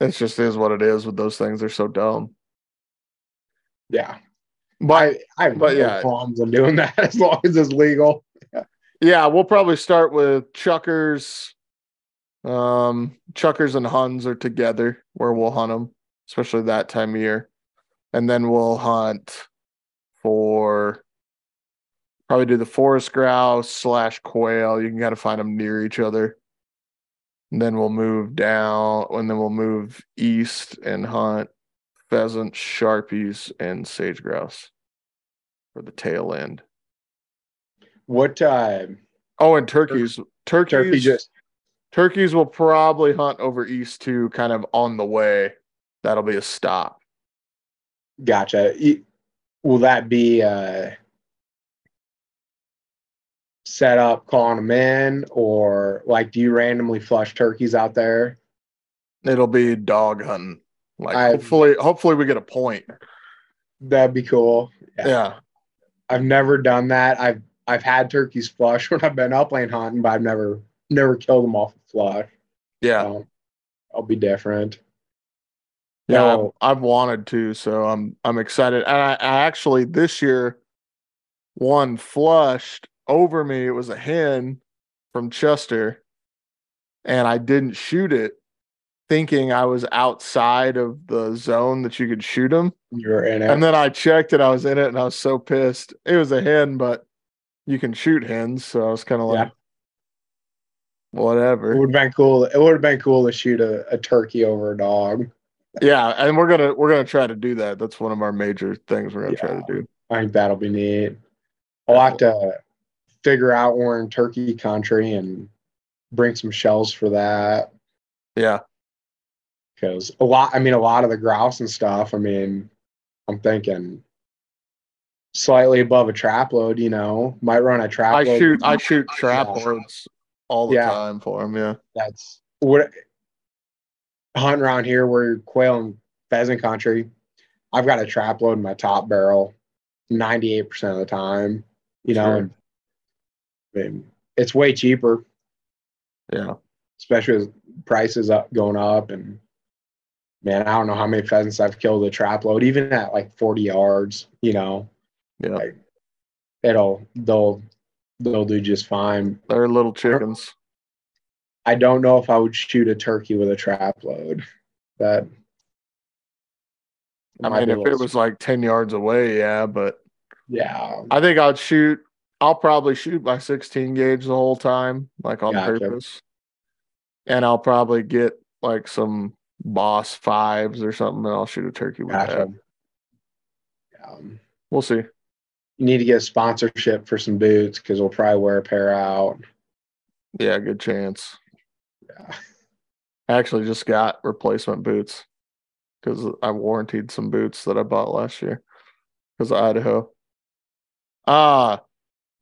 It just is what it is with those things. They're so dumb. yeah. But I, I have but no yeah. qualms on doing that as long as it's legal. Yeah, we'll probably start with Chukars. Um, Chukars and Huns are together where we'll hunt them, especially that time of year. And then we'll hunt for probably do the forest grouse slash quail. You can kind of find them near each other. And then we'll move down, and then we'll move east and hunt pheasant, sharpies, and sage grouse for the tail end. What time? Oh, and turkeys. Turkeys. turkey just Turkeys will probably hunt over east too, kind of on the way. That'll be a stop. gotcha? Will that be uh, set up calling them in, or like do you randomly flush turkeys out there? It'll be dog hunting. Like I- hopefully, hopefully we get a point. That'd be cool. Yeah. I've never done that. I've I've had turkeys flush when I've been upland hunting, but I've never never killed them off a flush. Yeah. So I'll be different. Yeah. No. I've, I've wanted to, so I'm I'm excited. And I, I actually this year one flushed over me. It was a hen from Chester, and I didn't shoot it, thinking I was outside of the zone that you could shoot them. You're in it. And then I checked and I was in it, and I was so pissed. It was a hen, but you can shoot hens, so I was kind of Yeah. like, whatever. it would have been cool. It would have been cool to shoot a, a turkey over a dog. Yeah, and we're gonna we're gonna try to do that. That's one of our major things we're gonna try to do. I think that'll be neat. I'll have uh, to figure out we're in turkey country and bring some shells for that. Yeah, Because a lot, I mean, a lot of the grouse and stuff, I mean, I'm thinking slightly above a trap load, you know, might run a trap I load. shoot I shoot trap loads all the Yeah. time for them. Yeah, That's what hunting around here where quail and pheasant country. I've got a trap load in my top barrel 98% of the time, you know, Sure. I mean, it's way cheaper, yeah, especially as prices up going up and man, I don't know how many pheasants I've killed with a trap load, even at like 40 yards, you know. Yeah. Like, it'll they'll they'll do just fine. They're little chickens. I don't know if I would shoot a turkey with a trap load. That I mean, if it was like 10 yards away, yeah, but yeah, I think I'd shoot, I'll probably shoot my 16 gauge the whole time, like on Gotcha. purpose. And I'll probably get like some boss fives or something, and I'll shoot a turkey with that. Um, We'll see. you need to get a sponsorship for some boots because we'll probably wear a pair out. Yeah, good chance. Yeah. I actually just got replacement boots because I warranted some boots that I bought last year because of Idaho. Ah,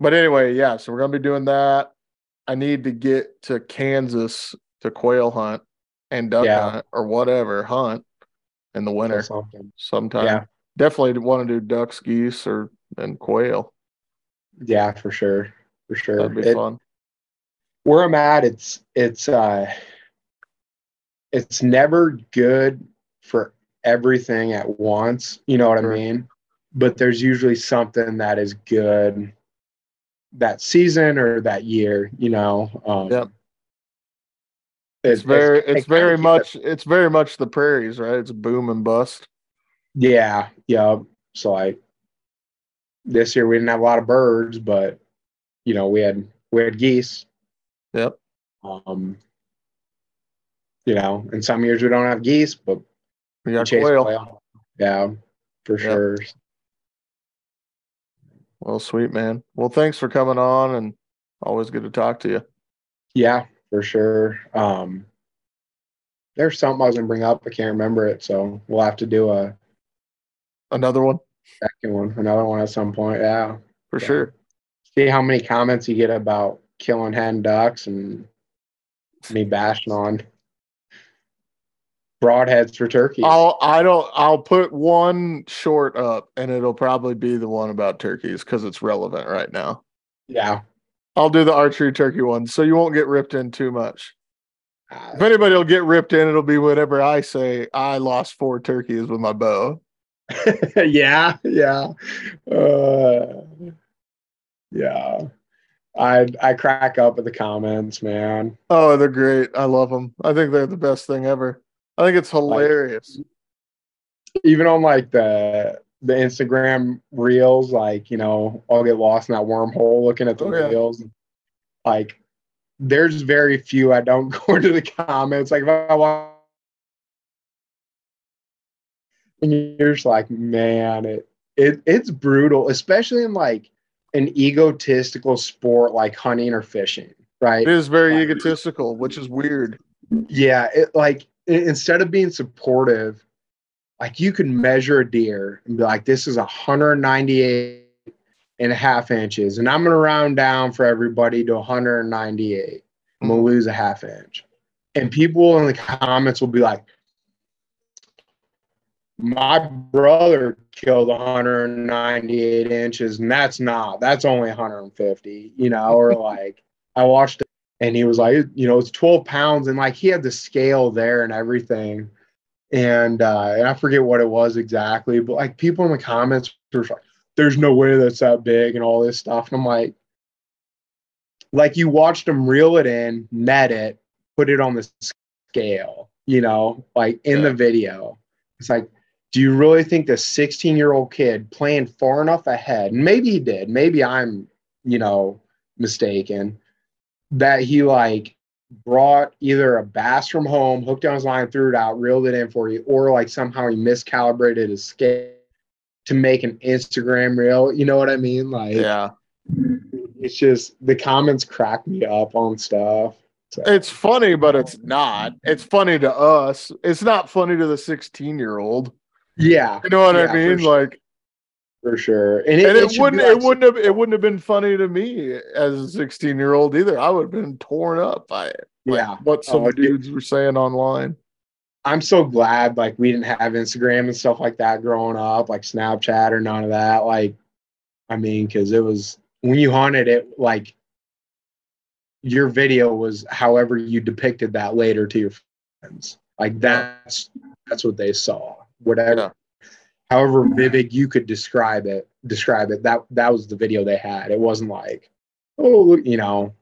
but anyway, yeah. So we're gonna be doing that. I need to get to Kansas to quail hunt and duck Yeah. hunt or whatever hunt in the winter Something. sometime. Yeah. Definitely want to do ducks, geese, or and quail. Yeah, for sure. For sure. That'd be It- fun. where I'm at, it's it's uh it's never good for everything at once. You know what Sure. I mean? But there's usually something that is good that season or that year, you know. Um Yep. it- It's very, it it's very much, it's very much the prairies, right? It's boom and bust. Yeah, yeah. So like this year we didn't have a lot of birds, but you know, we had we had geese. Yep. Um you know, in some years we don't have geese, but We got quail. quail. Yeah, for Yep. sure. Well, sweet man. Well, thanks for coming on, and always good to talk to you. Yeah, for sure. Um there's something I was gonna bring up. I can't remember it, so we'll have to do a Another one second one, another one at some point. Yeah. for sure. See how many comments you get about killing hen ducks and me bashing on broadheads for turkeys. I'll I don't I'll put one short up, and it'll probably be the one about turkeys because it's relevant right now. yeah. I'll do the archery turkey one, so you won't get ripped in too much. Uh, If anybody will get ripped in, it'll be whatever I say I lost four turkeys with my bow. yeah, yeah. Uh, yeah. I I crack up at the comments, man. Oh, they're great. I love them. I think they're the best thing ever. I think it's hilarious. Even on like the the Instagram reels, like, you know, I'll get lost in that wormhole looking at the Oh, yeah. reels. Like there's very few I don't go into the comments. Like if I watch and you're just like, man, it, it it's brutal, especially in like an egotistical sport like hunting or fishing, right? It is very egotistical, which is weird. Yeah, it like instead of being supportive, like you could measure a deer and be like, this is 198 and a half inches, and I'm gonna round down for everybody to 198. I'm gonna mm. lose a half inch. And people in the comments will be like, my brother killed 198 inches, and that's not, that's only 150, you know, or like I watched and he was like, you know, it's 12 pounds, and like he had the scale there and everything. And uh and I forget what it was exactly, but like people in the comments were like, there's no way that's that big and all this stuff. And I'm like, like you watched him reel it in, net it, put it on the scale, you know, like in the video. It's like, do you really think the 16 year old kid playing far enough ahead? Maybe he did. Maybe I'm, you know, mistaken. That he like brought either a bass from home, hooked on his line, threw it out, reeled it in for you, or like somehow he miscalibrated his scale to make an Instagram reel. You know what I mean? Like, Yeah. it's just the comments crack me up on stuff. So, It's funny, but it's not. It's funny to us. It's not funny to the 16 year old. yeah, You know what Yeah, I mean? sure. Like, for sure. And and it, it, wouldn't like- it wouldn't have it wouldn't have been funny to me as a 16 year old either. I would have been torn up by it. Like, Yeah. What some Oh, dude. dudes were saying online. I'm so glad like we didn't have Instagram and stuff like that growing up, like Snapchat or none of that. Like, I mean, because it was when you haunted it, like your video was however you depicted that later to your friends. Like that's that's what they saw. Whatever. However vivid you could describe it, describe it. That that was the video they had. It wasn't like, oh, you know.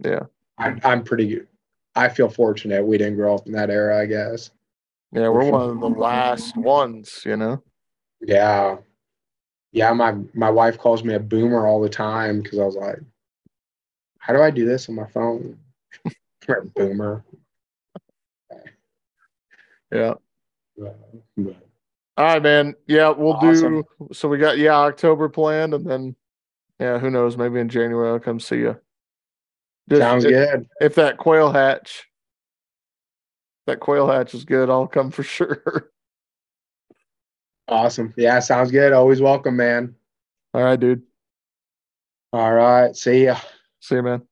Yeah. I'm I'm pretty. I feel fortunate we didn't grow up in that era. I guess. Yeah, we're one of the last ones. You know. Yeah. Yeah, my my wife calls me a boomer all the time because I was like, "How do I do this on my phone?" boomer. Yeah. All right, man. Yeah, we'll awesome. do. So we got yeah October planned, and then yeah, who knows? Maybe in January I'll come see you. Just, Sounds if, good. If that quail hatch, that quail hatch is good, I'll come for sure. Awesome. Yeah, sounds good. Always welcome, man. All right, dude. All right. See ya. See you, man.